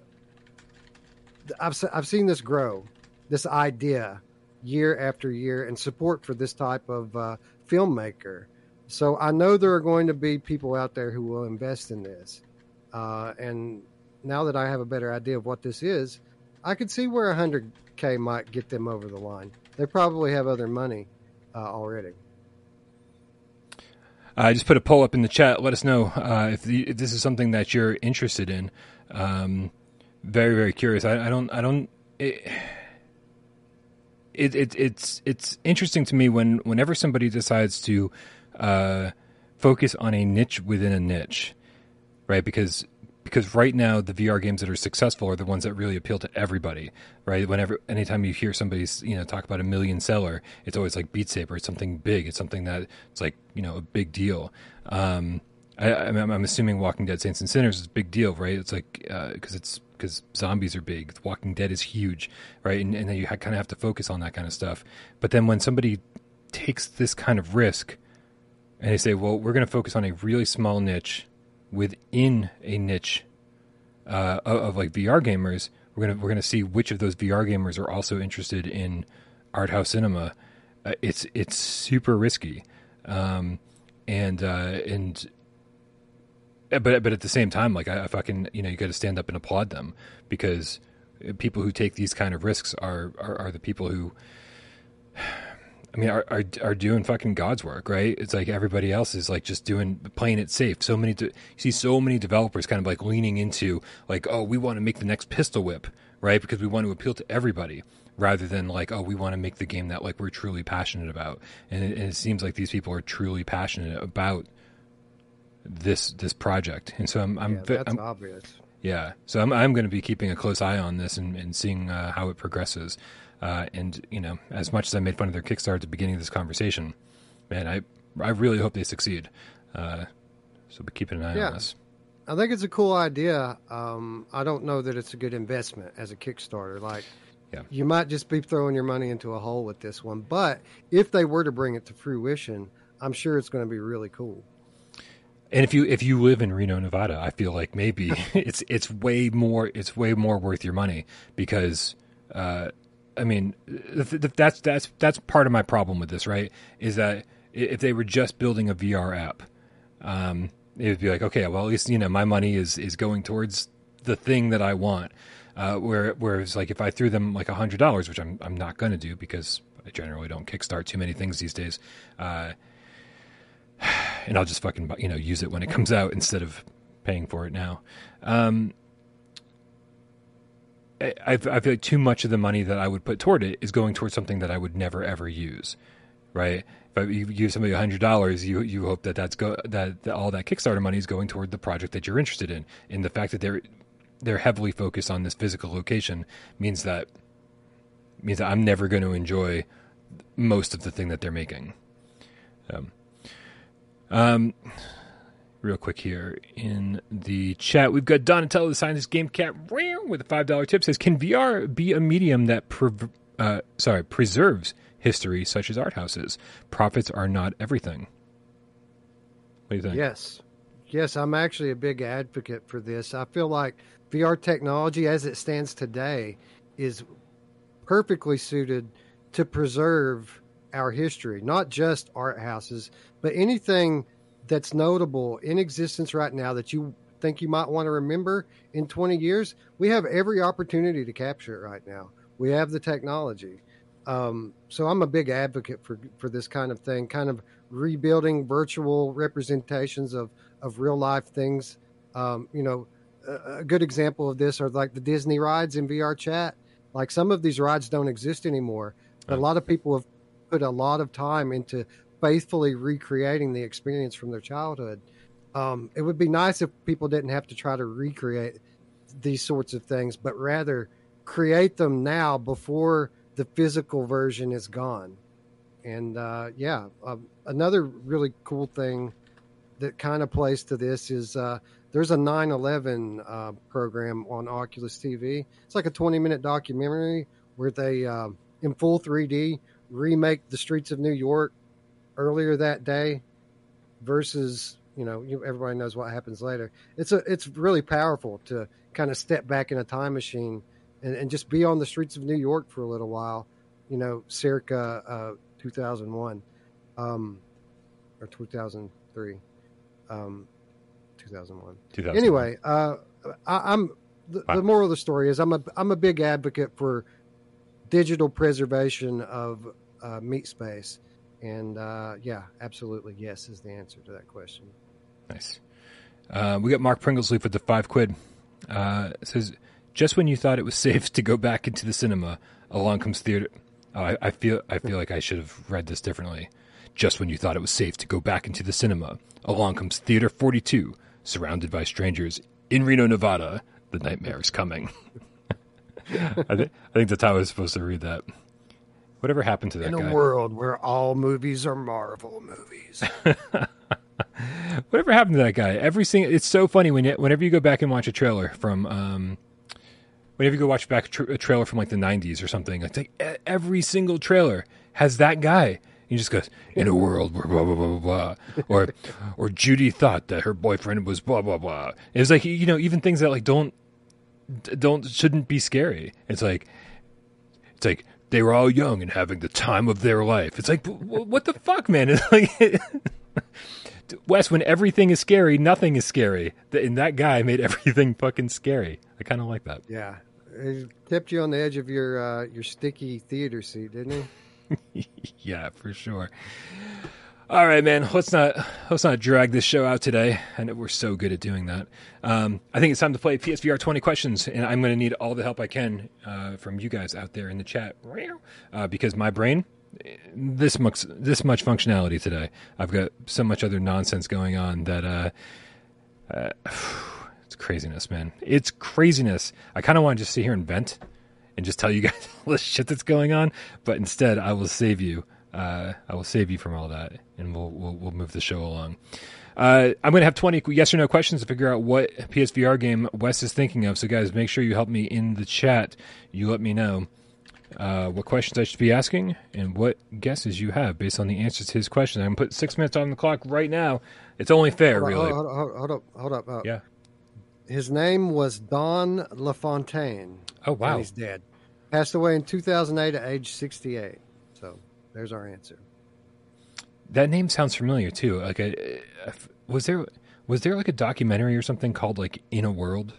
I've, I've seen this grow, this idea year after year, and support for this type of uh, filmmaker. So I know there are going to be people out there who will invest in this. Uh, and now that I have a better idea of what this is, I could see where 100K might get them over the line. They probably have other money uh, already. I just put a poll up in the chat. Let us know uh, if, the, if, this is something that you're interested in. Um, very, very curious. I, I don't, I don't. It, it, it, it's it's interesting to me when whenever somebody decides to uh, focus on a niche within a niche, right? Because because right now the VR games that are successful are the ones that really appeal to everybody, right? Whenever anytime you hear somebody you know talk about a million seller, it's always like Beat Saber. It's something big. It's something that it's like you know a big deal. Um, I, am assuming Walking Dead Saints and Sinners is a big deal, right? It's like because uh, it's because zombies are big. Walking Dead is huge, right? And, and then you kind of have to focus on that kind of stuff. But then when somebody takes this kind of risk and they say, well, we're going to focus on a really small niche within a niche uh, of, like VR gamers, we're gonna we're gonna see which of those VR gamers are also interested in art house cinema. Uh, it's it's super risky, um, and uh, and uh, but but at the same time, like I, I fucking you know you got to stand up and applaud them because people who take these kind of risks are are, are the people who. I mean, are, are, are doing fucking God's work, right? It's like everybody else is like just doing playing it safe. So many, de- you see, so many developers kind of like leaning into like, oh, we want to make the next pistol whip, right? Because we want to appeal to everybody, rather than like, oh, we want to make the game that like we're truly passionate about. And it, and it seems like these people are truly passionate about this this project, and so I'm I'm, yeah, that's I'm obvious. Yeah, so I'm I'm going to be keeping a close eye on this and, and seeing uh, how it progresses. Uh, and you know, as much as I made fun of their Kickstarter at the beginning of this conversation, man, I I really hope they succeed. Uh, so be keeping an eye yeah. on this. I think it's a cool idea. Um, I don't know that it's a good investment as a Kickstarter. Like, yeah. you might just be throwing your money into a hole with this one. But if they were to bring it to fruition, I'm sure it's going to be really cool. And if you if you live in Reno, Nevada, I feel like maybe it's it's way more it's way more worth your money because uh, I mean that's that's that's part of my problem with this, right? Is that if they were just building a VR app, um, it would be like, okay, well at least you know my money is is going towards the thing that I want. Uh, where whereas like if I threw them like a hundred dollars, which I'm I'm not going to do because I generally don't kickstart too many things these days. Uh, and I'll just fucking you know use it when it comes out instead of paying for it now. Um, I, I feel like too much of the money that I would put toward it is going towards something that I would never ever use, right? If you give somebody hundred dollars, you you hope that that's go that, that all that Kickstarter money is going toward the project that you're interested in. And the fact that they're they're heavily focused on this physical location means that means that I'm never going to enjoy most of the thing that they're making. Um, um, real quick here in the chat, we've got Donatello, the scientist game cat, with a five dollar tip says, "Can VR be a medium that uh, sorry preserves history such as art houses? Profits are not everything." What do you think? Yes, yes, I'm actually a big advocate for this. I feel like VR technology, as it stands today, is perfectly suited to preserve our history, not just art houses, but anything that's notable in existence right now that you think you might want to remember in 20 years, we have every opportunity to capture it right now. We have the technology. Um, so I'm a big advocate for for this kind of thing, kind of rebuilding virtual representations of of real life things. Um, you know, a, a good example of this are like the Disney rides in VR chat. Like some of these rides don't exist anymore, but a lot of people have put a lot of time into faithfully recreating the experience from their childhood. Um, it would be nice if people didn't have to try to recreate these sorts of things, but rather create them now before the physical version is gone. And uh, yeah, uh, another really cool thing that kind of plays to this is uh, there's a 9/11 uh, program on Oculus TV. It's like a 20 minute documentary where they, uh, in full 3D, remake the streets of New York earlier that day versus you know you, everybody knows what happens later. It's a it's really powerful to kind of step back in a time machine and, and just be on the streets of New York for a little while. You know, circa uh, 2001 um, or 2003. Um, 2001. 2001. Anyway, uh, I, I'm the, the moral of the story is I'm a I'm a big advocate for digital preservation of uh, meat space, and uh, yeah, absolutely yes is the answer to that question. Nice. Uh, we got Mark Pringlesleaf with the five quid. Uh, says, just when you thought it was safe to go back into the cinema, along comes theater. Oh, I, I feel I feel like I should have read this differently. Just when you thought it was safe to go back into the cinema, along comes Theater 42, surrounded by strangers in Reno, Nevada. The nightmare is coming. I, th- I think that's how I was supposed to read that. Whatever happened to that guy. In guy? a world where all movies are Marvel movies, Whatever happened to that guy? Every single it's so funny when you, whenever you go back and watch a trailer from um whenever you go watch back a, tra- a trailer from like the 90s or something, it's like every single trailer has that guy. He just goes in a world where blah blah blah blah blah, or or Judy thought that her boyfriend was blah blah blah. It's like you know even things that like don't don't shouldn't be scary. It's like it's like they were all young and having the time of their life. It's like what the fuck, man? It's like Wes, when everything is scary, nothing is scary. And that guy made everything fucking scary. I kind of like that. yeah, it kept you on the edge of your uh, your sticky theater seat, didn't he? yeah, for sure. All right, man. Let's not let's not drag this show out today. I know we're so good at doing that. Um, I think it's time to play PSVR 20 questions, and I'm going to need all the help I can uh, from you guys out there in the chat uh, because my brain this much this much functionality today. I've got so much other nonsense going on that uh, uh, it's craziness, man. It's craziness. I kind of want to just sit here and vent and just tell you guys all the shit that's going on, but instead, I will save you. Uh, I will save you from all that, and we'll we'll, we'll move the show along. Uh, I'm going to have 20 yes or no questions to figure out what PSVR game Wes is thinking of. So, guys, make sure you help me in the chat. You let me know uh, what questions I should be asking and what guesses you have based on the answers to his question. I'm going to put six minutes on the clock right now. It's only fair, Hold, really. hold, hold, hold up, hold up. Uh, Yeah. His name was Don LaFontaine. Oh, wow. he's dead. Passed away in 2008 at age 68. There's our answer. That name sounds familiar too. Like, a, was there was there like a documentary or something called like In a World,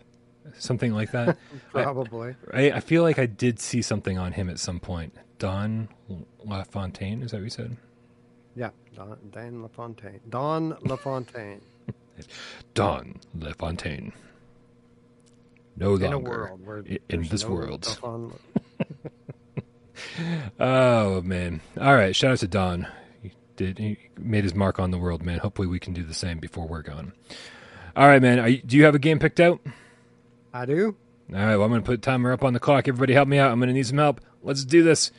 something like that? Probably. I, I feel like I did see something on him at some point. Don LaFontaine, is that what you said? yeah, Don, Dan LaFontaine. Don LaFontaine. Don LaFontaine. No longer in a world where in this no world. Oh man! All right, shout out to Don. He did he made his mark on the world, man. Hopefully, we can do the same before we're gone. All right, man. Are you, do you have a game picked out? I do. All right, well, I'm going to put timer up on the clock. Everybody help me out. I'm going to need some help. Let's do this.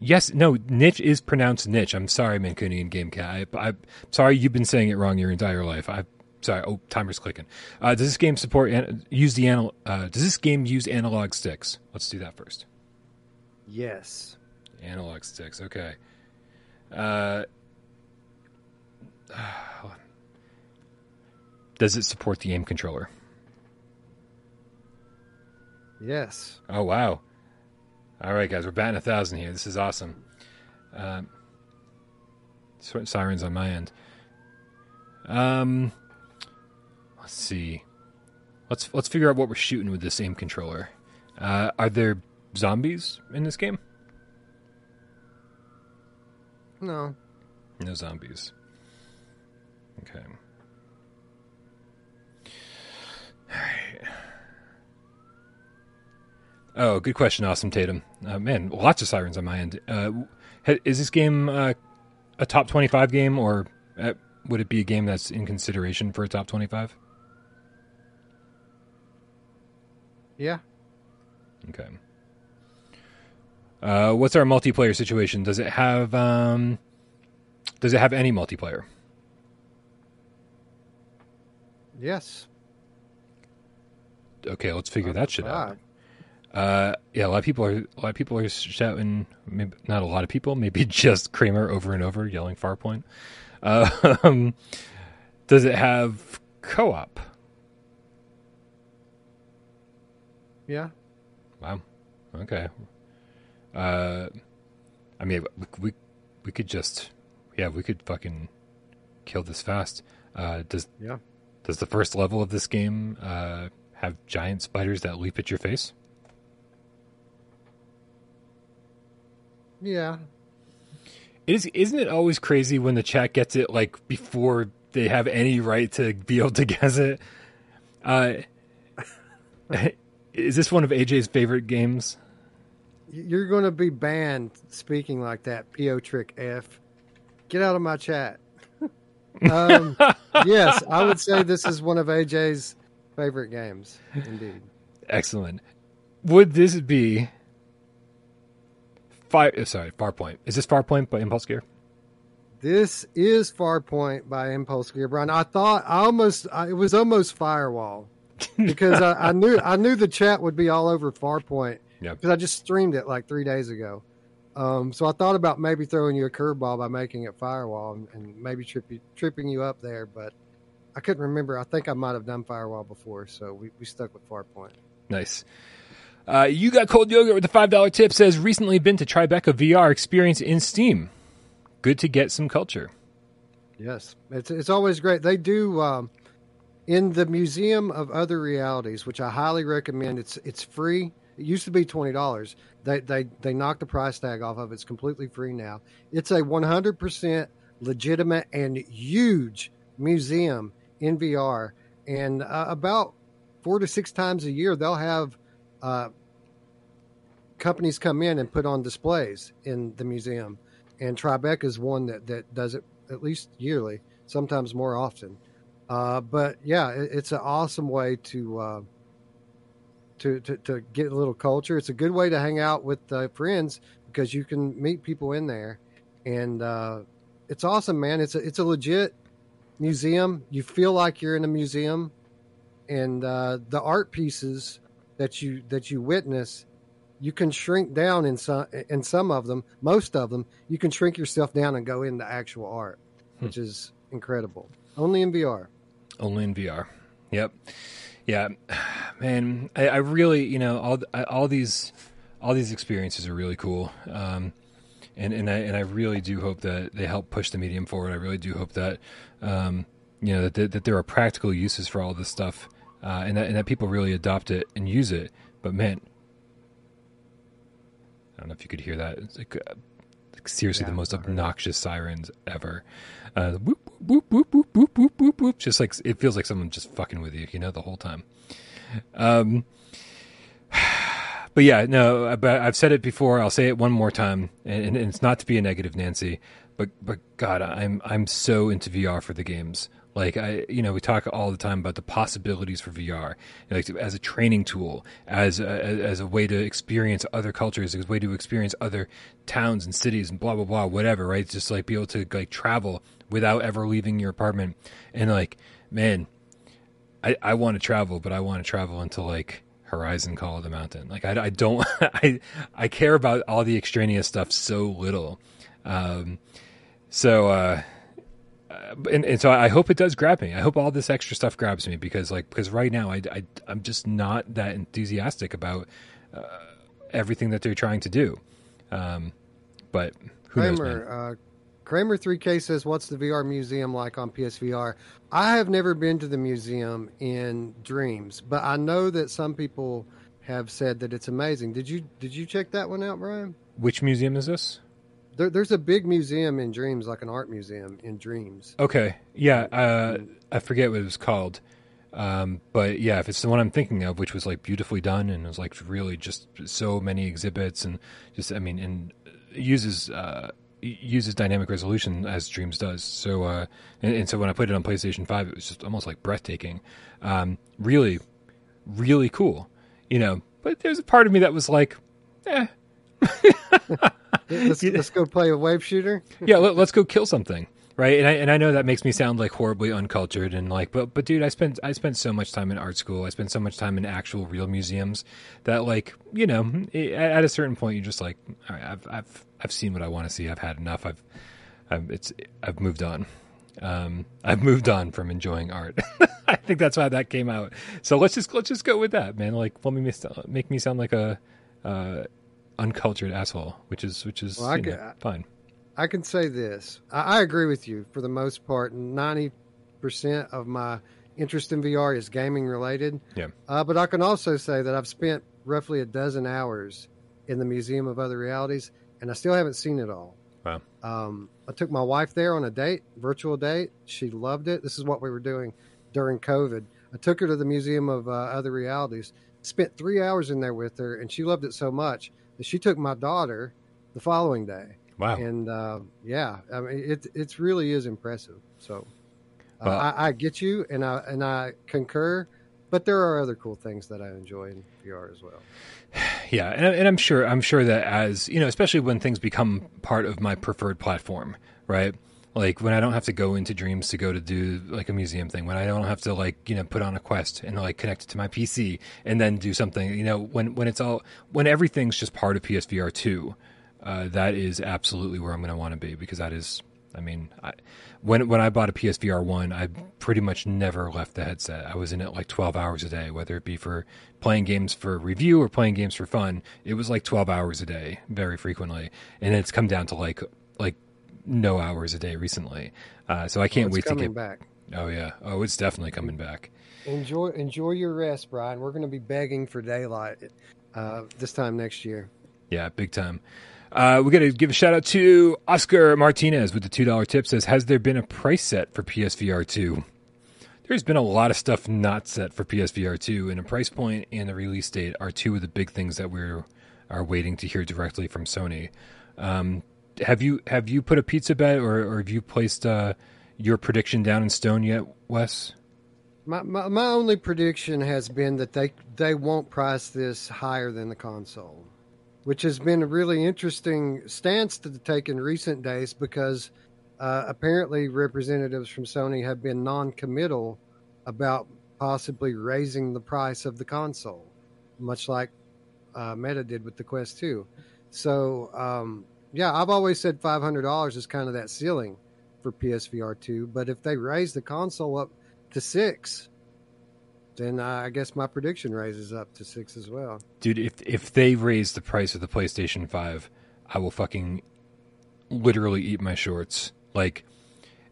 Yes, no, niche is pronounced niche. I'm sorry, Mancunian Game Cat. I, I'm sorry you've been saying it wrong your entire life. I, sorry. Oh, timer's clicking. Uh, does this game support an- use the anal? Uh, does this game use analog sticks? Let's do that first. Yes. Analog sticks. Okay. Uh, does it support the aim controller? Yes. Oh wow! All right, guys, we're batting a thousand here. This is awesome. Um, sirens on my end. Um, let's see. Let's let's figure out what we're shooting with this aim controller. Uh, are there zombies in this game? No. No zombies. Okay. All right. Oh, good question, Awesome Tatum. Uh, man, lots of sirens on my end. Uh, is this game uh, a top 25 game, or uh, would it be a game that's in consideration for a top 25? Yeah. Okay. Uh, what's our multiplayer situation? Does it have um, does it have any multiplayer? Yes. Okay, let's figure that shit out. Uh, yeah, a lot of people are a lot of people are shouting. Maybe not a lot of people. Maybe just Kramer over and over yelling Farpoint. Uh, um, does it have co-op? Yeah. Wow. Okay. Uh, I mean, we, we we could just yeah, we could fucking kill this fast. Uh, does yeah? Does the first level of this game uh, have giant spiders that leap at your face? Yeah. It is isn't it always crazy when the chat gets it like before they have any right to be able to guess it? Uh, is this one of AJ's favorite games? You're going to be banned speaking like that, PO Trick F. Get out of my chat. um, yes, I would say this is one of AJ's favorite games, indeed. Excellent. Would this be Fire? Uh, sorry, Farpoint. Is this Farpoint by Impulse Gear? This is Farpoint by Impulse Gear, Brian. I thought I almost I, it was almost Firewall because I, I, knew I knew the chat would be all over Farpoint because. I just streamed it like three days ago. Um, so I thought about maybe throwing you a curveball by making it Firewall and, and maybe trip you, tripping you up there, but I couldn't remember. I think I might have done Firewall before, so we, we stuck with Farpoint. Nice. Uh, you got cold yogurt with a five dollar tip. Says recently been to Tribeca VR experience in Steam. Good to get some culture. Yes, it's it's always great. They do um, in the Museum of Other Realities, which I highly recommend. It's it's free. It used to be twenty dollars. They they they knocked the price tag off of it. It's completely free now. It's a one hundred percent legitimate and huge museum in VR, and uh, about four to six times a year they'll have uh, companies come in and put on displays in the museum, and Tribeca is one that that does it at least yearly, sometimes more often. Uh, but yeah, it, it's an awesome way to, uh, to, to to get a little culture. It's a good way to hang out with uh, friends because you can meet people in there, and uh, it's awesome, man. It's a it's a legit museum. You feel like you're in a museum, and uh, the art pieces that you that you witness you can shrink down in some in some of them most of them you can shrink yourself down and go into actual art hmm. which is incredible only in vr only in vr yep yeah man i, I really you know all all these all these experiences are really cool um, and and I and I really do hope that they help push the medium forward. I really do hope that um, you know that, that there are practical uses for all this stuff uh, and that and that people really adopt it and use it. But man, I don't know if you could hear that. It's like, uh, like seriously, yeah, the most obnoxious sirens ever. Uh, whoop, whoop, whoop, whoop, whoop, whoop, whoop, whoop. Just like it feels like someone just fucking with you, you know, the whole time. Um, but yeah, no, but I've said it before. I'll say it one more time, and, and it's not to be a negative, Nancy. But but God, I'm I'm so into VR for the games. Like I, you know, we talk all the time about the possibilities for VR, like as a training tool, as a, as a way to experience other cultures, as a way to experience other towns and cities and blah blah blah, whatever. Right? Just like be able to like travel without ever leaving your apartment. And like, man, I I want to travel, but I want to travel into like Horizon Call of the Mountain. Like I, I don't I I care about all the extraneous stuff so little. Um, so uh, and, and so I hope it does grab me. I hope all this extra stuff grabs me because like because right now I, I am just not that enthusiastic about uh, everything that they're trying to do. Um, but who knows, uh, Kramer 3K says, "What's the VR museum like on PSVR?" I have never been to the museum in Dreams, but I know that some people have said that it's amazing. Did you did you check that one out, Brian? Which museum is this? there, there's a big museum in Dreams, like an art museum in Dreams. Okay, yeah, uh, I forget what it was called, um, but yeah, if it's the one I'm thinking of, which was like beautifully done and it was like really just so many exhibits and just I mean, and uses uh, uses dynamic resolution as Dreams does. So uh, and, and, so when I played it on PlayStation Five, it was just almost like breathtaking. Um, really, really cool, you know. But there's a part of me that was like, eh. let's, let's go play a wave shooter. yeah, let, us go kill something, right? And I and I know that makes me sound like horribly uncultured and like, but but dude, I spent I spent so much time in art school. I spent so much time in actual real museums that like you know at a certain point you're just like, all right, I've I've I've seen what I want to see. I've had enough. I've I've it's I've moved on. Um, I've moved on from enjoying art. I think that's why that came out. So let's just let's just go with that, man. Like, let me make me sound like a uh, uncultured asshole, which is which is well, I can, fine. I can say this: I, I, agree with you for the most part. Ninety percent of my interest in VR is gaming related. Yeah. Uh, but I can also say that I've spent roughly a dozen hours in the Museum of Other Realities, and I still haven't seen it all. Wow. Um, I took my wife there on a date, virtual date. She loved it. This is what we were doing during COVID. I took her to the Museum of uh, Other Realities, spent three hours in there with her, and she loved it so much that she took my daughter the following day. Wow. And uh, yeah, I mean, it it really is impressive. So uh, well, I, I, get you, and I and I concur. But there are other cool things that I enjoy in VR as well. Yeah, and, and I'm sure I'm sure that as you know, especially when things become part of my preferred platform, right? like when I don't have to go into Dreams to go to do like a museum thing, when I don't have to like you know put on a quest and like connect it to my PC and then do something, you know, when when it's all when everything's just part of PSVR two, uh, that is absolutely where I'm going to want to be because that is, I mean, I, when when I bought a PSVR one, I pretty much never left the headset. I was in it like 12 hours a day, whether it be for playing games for review or playing games for fun. It was like 12 hours a day, very frequently, and it's come down to like like no hours a day recently. Uh, so I can't oh, wait to get back. Oh yeah. Oh, it's definitely coming back. Enjoy enjoy your rest, Brian. We're going to be begging for daylight uh, this time next year. Yeah, big time. Uh, we got to give a shout out to Oscar Martinez with the two dollar tip. Says, has there been a price set for PSVR two? There's been a lot of stuff not set for PSVR two, and a price point and the release date are two of the big things that we're are waiting to hear directly from Sony. Um, have you have you put a pizza bet or, or have you placed uh, your prediction down in stone yet, Wes? My, my, my only prediction has been that they they won't price this higher than the console, which has been a really interesting stance to take in recent days because uh, apparently representatives from Sony have been non-committal about possibly raising the price of the console, much like uh, Meta did with the Quest 2. So um, yeah, I've always said five hundred dollars is kind of that ceiling for PSVR two. But if they raise the console up to six, then I guess my prediction raises up to six as well. Dude, if if they raise the price of the PlayStation Five, I will fucking literally eat my shorts. Like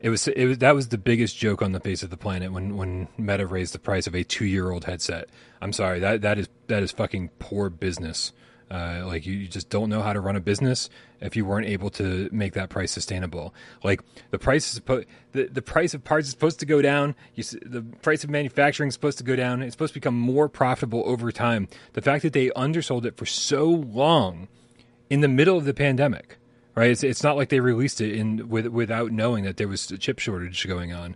it was, it was that was the biggest joke on the face of the planet when when Meta raised the price of a two year old headset. I'm sorry that that is that is fucking poor business. Uh, like you, just don't know how to run a business if you weren't able to make that price sustainable. Like the price is supposed the, the price of parts is supposed to go down. You, the price of manufacturing is supposed to go down. It's supposed to become more profitable over time. The fact that they undersold it for so long in the middle of the pandemic, right? It's, it's not like they released it in with, without knowing that there was a chip shortage going on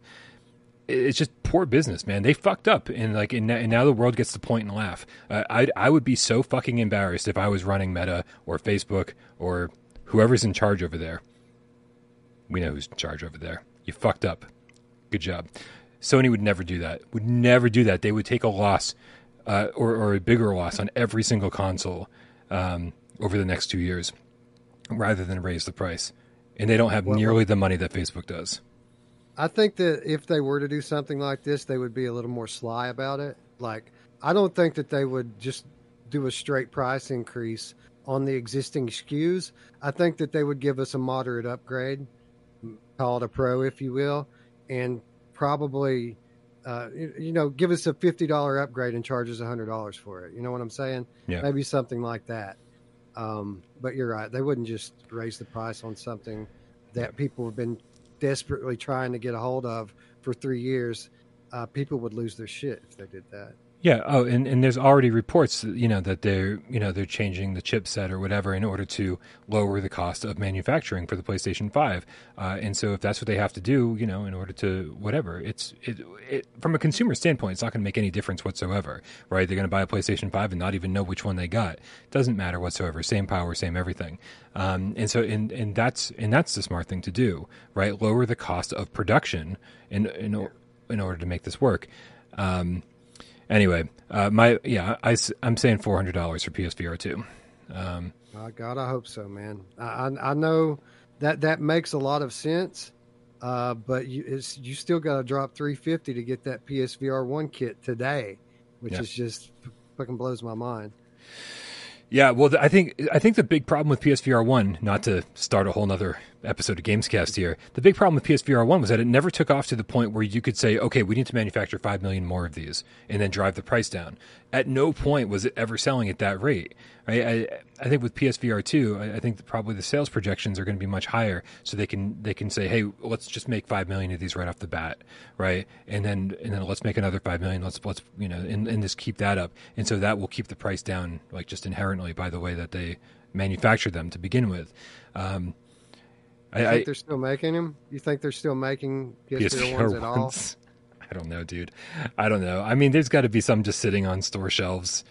it's just poor business, man. They fucked up, and like, and, and now the world gets to point and laugh. Uh, I I would be so fucking embarrassed if I was running Meta or Facebook or whoever's in charge over there. We know who's in charge over there. You fucked up. Good job. Sony would never do that. Would never do that. They would take a loss, uh, or or a bigger loss on every single console um, over the next two years, rather than raise the price. And they don't have well, nearly the money that Facebook does. I think that if they were to do something like this, they would be a little more sly about it. Like, I don't think that they would just do a straight price increase on the existing SKUs. I think that they would give us a moderate upgrade, call it a pro, if you will, and probably, uh, you know, give us a fifty dollar upgrade and charge us hundred dollars for it. You know what I'm saying? Yeah. Maybe something like that. Um, but you're right; they wouldn't just raise the price on something that people have been desperately trying to get a hold of for three years. Uh, people would lose their shit if they did that. Yeah. Oh, and, and there's already reports, you know, that they're you know they're changing the chipset or whatever in order to lower the cost of manufacturing for the PlayStation Five. Uh, and so if that's what they have to do, you know, in order to whatever, it's it, it from a consumer standpoint, it's not going to make any difference whatsoever, right? They're going to buy a PlayStation Five and not even know which one they got. Doesn't matter whatsoever. Same power, same everything. Um, and so and and that's and that's the smart thing to do, right? Lower the cost of production in in in order to make this work. Um, Anyway, uh, my yeah, I, I'm saying four hundred dollars for PSVR two. Um, oh, God, I hope so, man. I, I know that that makes a lot of sense, uh, but you it's you still got to drop three fifty to get that PSVR one kit today, which yeah. is just fucking blows my mind. Yeah, well, I think I think the big problem with PSVR one, not to start a whole other episode of Gamescast here, the big problem with PSVR one was that it never took off to the point where you could say, okay, we need to manufacture five million more of these and then drive the price down. At no point was it ever selling at that rate. I, I think with PSVR two, I, I think probably the sales projections are going to be much higher, so they can they can say, hey, let's just make five million of these right off the bat, right? And then and then let's make another five million. Let's let's you know and, and just keep that up, and so that will keep the price down, like just inherently by the way that they manufacture them to begin with. Um, you I, think they're still making them? You think they're still making PSVR, PSVR ones at all? I don't know, dude. I don't know. I mean, there's got to be some just sitting on store shelves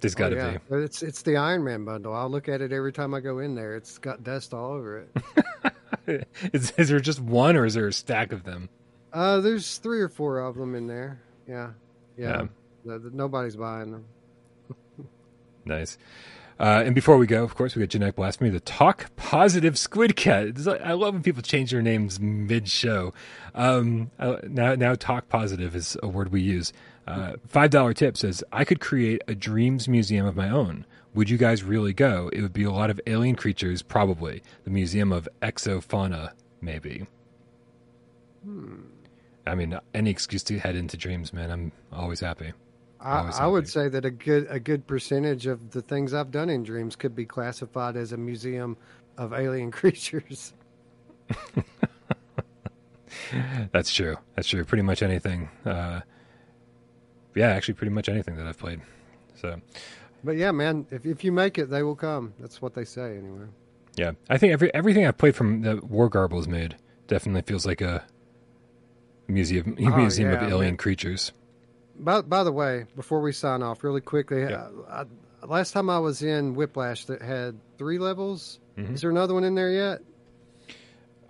there's got to oh, yeah. be. It's it's the Iron Man bundle. I'll look at it every time I go in there. It's got dust all over it. is, is there just one, or is there a stack of them? Uh, there's three or four of them in there. Yeah, yeah. yeah. nobody's buying them. nice. Uh, and before we go, of course, we got Genetic Blasphemy, the Talk Positive Squid Cat. I love when people change their names mid-show. Um, now, now Talk Positive is a word we use. Uh, Five dollar tip says I could create a dreams museum of my own. Would you guys really go? It would be a lot of alien creatures, probably. The museum of exofauna, maybe. Hmm. I mean, any excuse to head into dreams, man. I'm always happy. I, I, would say that a good a good percentage of the things I've done in dreams could be classified as a museum of alien creatures. That's true. That's true. Pretty much anything. Uh, yeah, actually, pretty much anything that I've played. So, but yeah, man, if if you make it, they will come. That's what they say, anyway. Yeah, I think every everything I've played from the War Garbles made definitely feels like a museum oh, museum yeah, of alien man. creatures. By by the way, before we sign off, really quickly, yeah. I, I, last time I was in Whiplash that had three levels. Mm-hmm. Is there another one in there yet?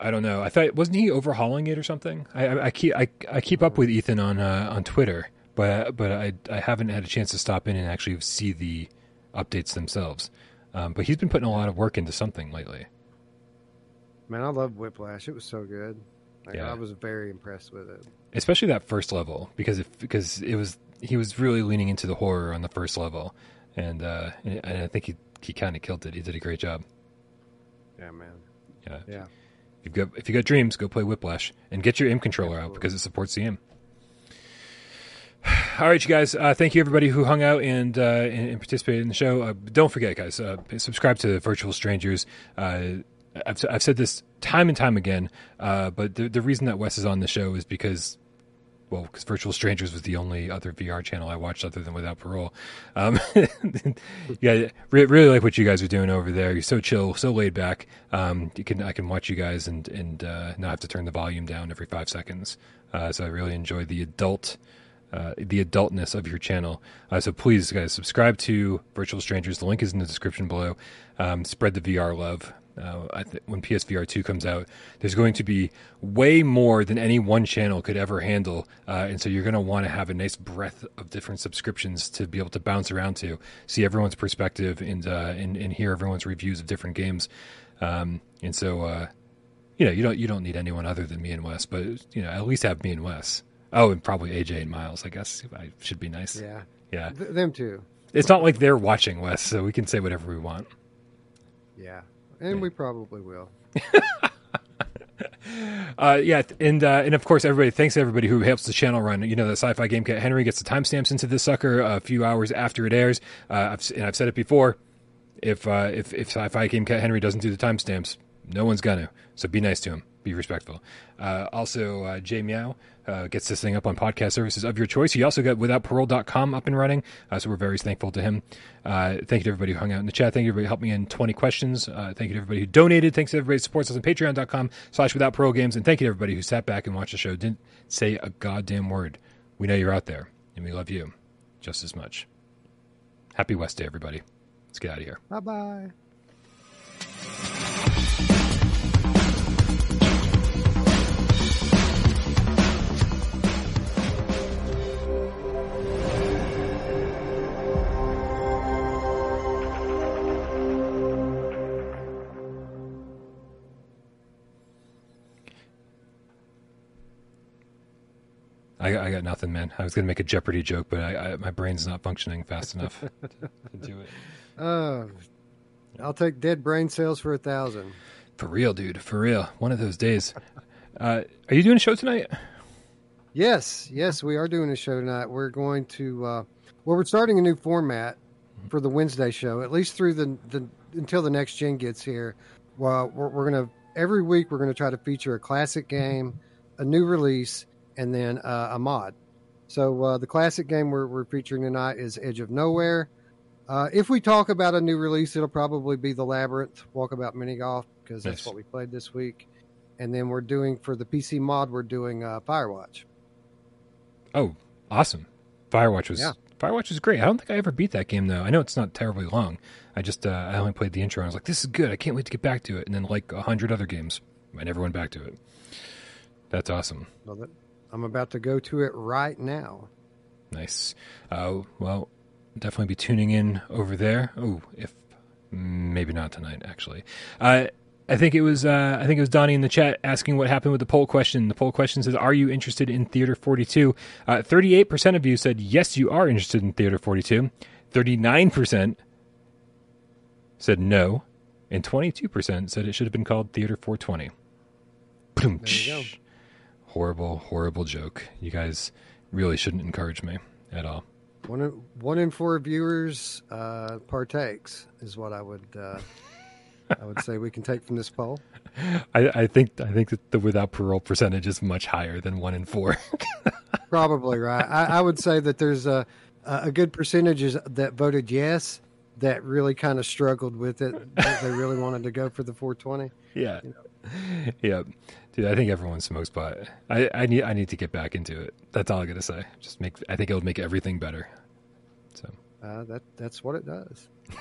I don't know. I thought wasn't he overhauling it or something? I, I, I keep I, I keep up with Ethan on uh, on Twitter, but but I I haven't had a chance to stop in and actually see the updates themselves. Um, but he's been putting a lot of work into something lately. Man, I love Whiplash. It was so good. Like, yeah. I was very impressed with it. Especially that first level because if, because it was he was really leaning into the horror on the first level, and uh, and I think he he kind of killed it. He did a great job. Yeah, man. Yeah. Yeah. If you've got if you got dreams, go play Whiplash and get your aim controller Absolutely. out because it supports the aim. All right, you guys. Uh, thank you, everybody who hung out and uh, and, and, participated in the show. Uh, don't forget, guys, uh, subscribe to Virtual Strangers. I've, I've said this time and time again, uh, but the, the reason that Wes is on the show is because well, because Virtual Strangers was the only other VR channel I watched other than Without Parole. Um, yeah, re- really like what you guys are doing over there. You're so chill, so laid back. Um, you can I can watch you guys and and uh, not have to turn the volume down every five seconds. Uh, so I really enjoy the adult uh, the adultness of your channel. Uh, so please, guys, subscribe to Virtual Strangers. The link is in the description below. Um, spread the VR love. Uh, th- when PSVR 2 comes out, there's going to be way more than any one channel could ever handle. Uh, and so you're going to want to have a nice breadth of different subscriptions to be able to bounce around to, see everyone's perspective, and, uh, and, and hear everyone's reviews of different games. Um, and so, uh, you know, you don't you don't need anyone other than me and Wes, but you know, at least have me and Wes. Oh, and probably AJ and Miles. I guess I should be nice. Yeah, yeah, Th- them too. It's not like they're watching Wes, so we can say whatever we want. Yeah, and yeah. we probably will. uh, yeah, and uh, and of course, everybody. Thanks to everybody who helps the channel run. You know, the Sci-Fi Game Cat Henry gets the timestamps into this sucker a few hours after it airs. Uh, I've, and I've said it before if uh, if if sci-fi game cat Henry doesn't do the timestamps, no one's gonna. So be nice to him. Be respectful. Uh, also, uh, Jay Meow uh, gets this thing up on podcast services of your choice. He also got withoutparole.com up and running. Uh, so we're very thankful to him. Uh, thank you to everybody who hung out in the chat. Thank you to everybody who helped me in 20 questions. Uh, thank you to everybody who donated. Thanks to everybody who supports us on patreon.com slash without parole games. And thank you to everybody who sat back and watched the show. Didn't say a goddamn word. We know you're out there and we love you just as much. Happy West Day, everybody. Let's get out of here. Bye bye. I, I got nothing, man. I was going to make a Jeopardy joke, but I, I, my brain's not functioning fast enough to, to do it. Uh, I'll take dead brain cells for a thousand. For real, dude. For real. One of those days. Uh, are you doing a show tonight? Yes, yes, we are doing a show tonight. We're going to, uh, well, we're starting a new format for the Wednesday show, at least through the, the until the next gen gets here. Well, we're, we're going to every week we're going to try to feature a classic game, a new release, and then uh, a mod. So uh, the classic game we're, we're featuring tonight is Edge of Nowhere. Uh, if we talk about a new release, it'll probably be the Labyrinth Walkabout Mini Golf because that's Nice. what we played this week. And then we're doing for the PC mod, we're doing uh, Firewatch. Oh, awesome. Firewatch was Yeah. Firewatch was great. I don't think I ever beat that game though. I know it's not terribly long. I just uh, I only played the intro and I was like, this is good. I can't wait to get back to it. And then like a hundred other games, I never went back to it. That's awesome. That I'm about to go to it right now. Nice. Uh, well, definitely be tuning in over there. Oh, if maybe not tonight, actually. Uh, I think it was uh, I think it was Donnie in the chat asking what happened with the poll question. The poll question says, "Are you interested in Theater 42?" Uh, Thirty-eight percent of you said yes, you are interested in Theater 42. Thirty-nine percent said no, and twenty-two percent said it should have been called Theater 420. Boom. There you go. Horrible, horrible joke. You guys really shouldn't encourage me at all. One in, one in four viewers uh, partakes is what I would uh, I would say we can take from this poll. I, I think I think that the without parole percentage is much higher than one in four. Probably right. I, I would say that there's a a good percentage is- that voted yes that really kind of struggled with it. they really wanted to go for the 420. yeah, yeah, dude. I think everyone smokes pot. I, I need I need to get back into it. That's all I gotta say. Just make. I think it'll make everything better. So Uh, that that's what it does.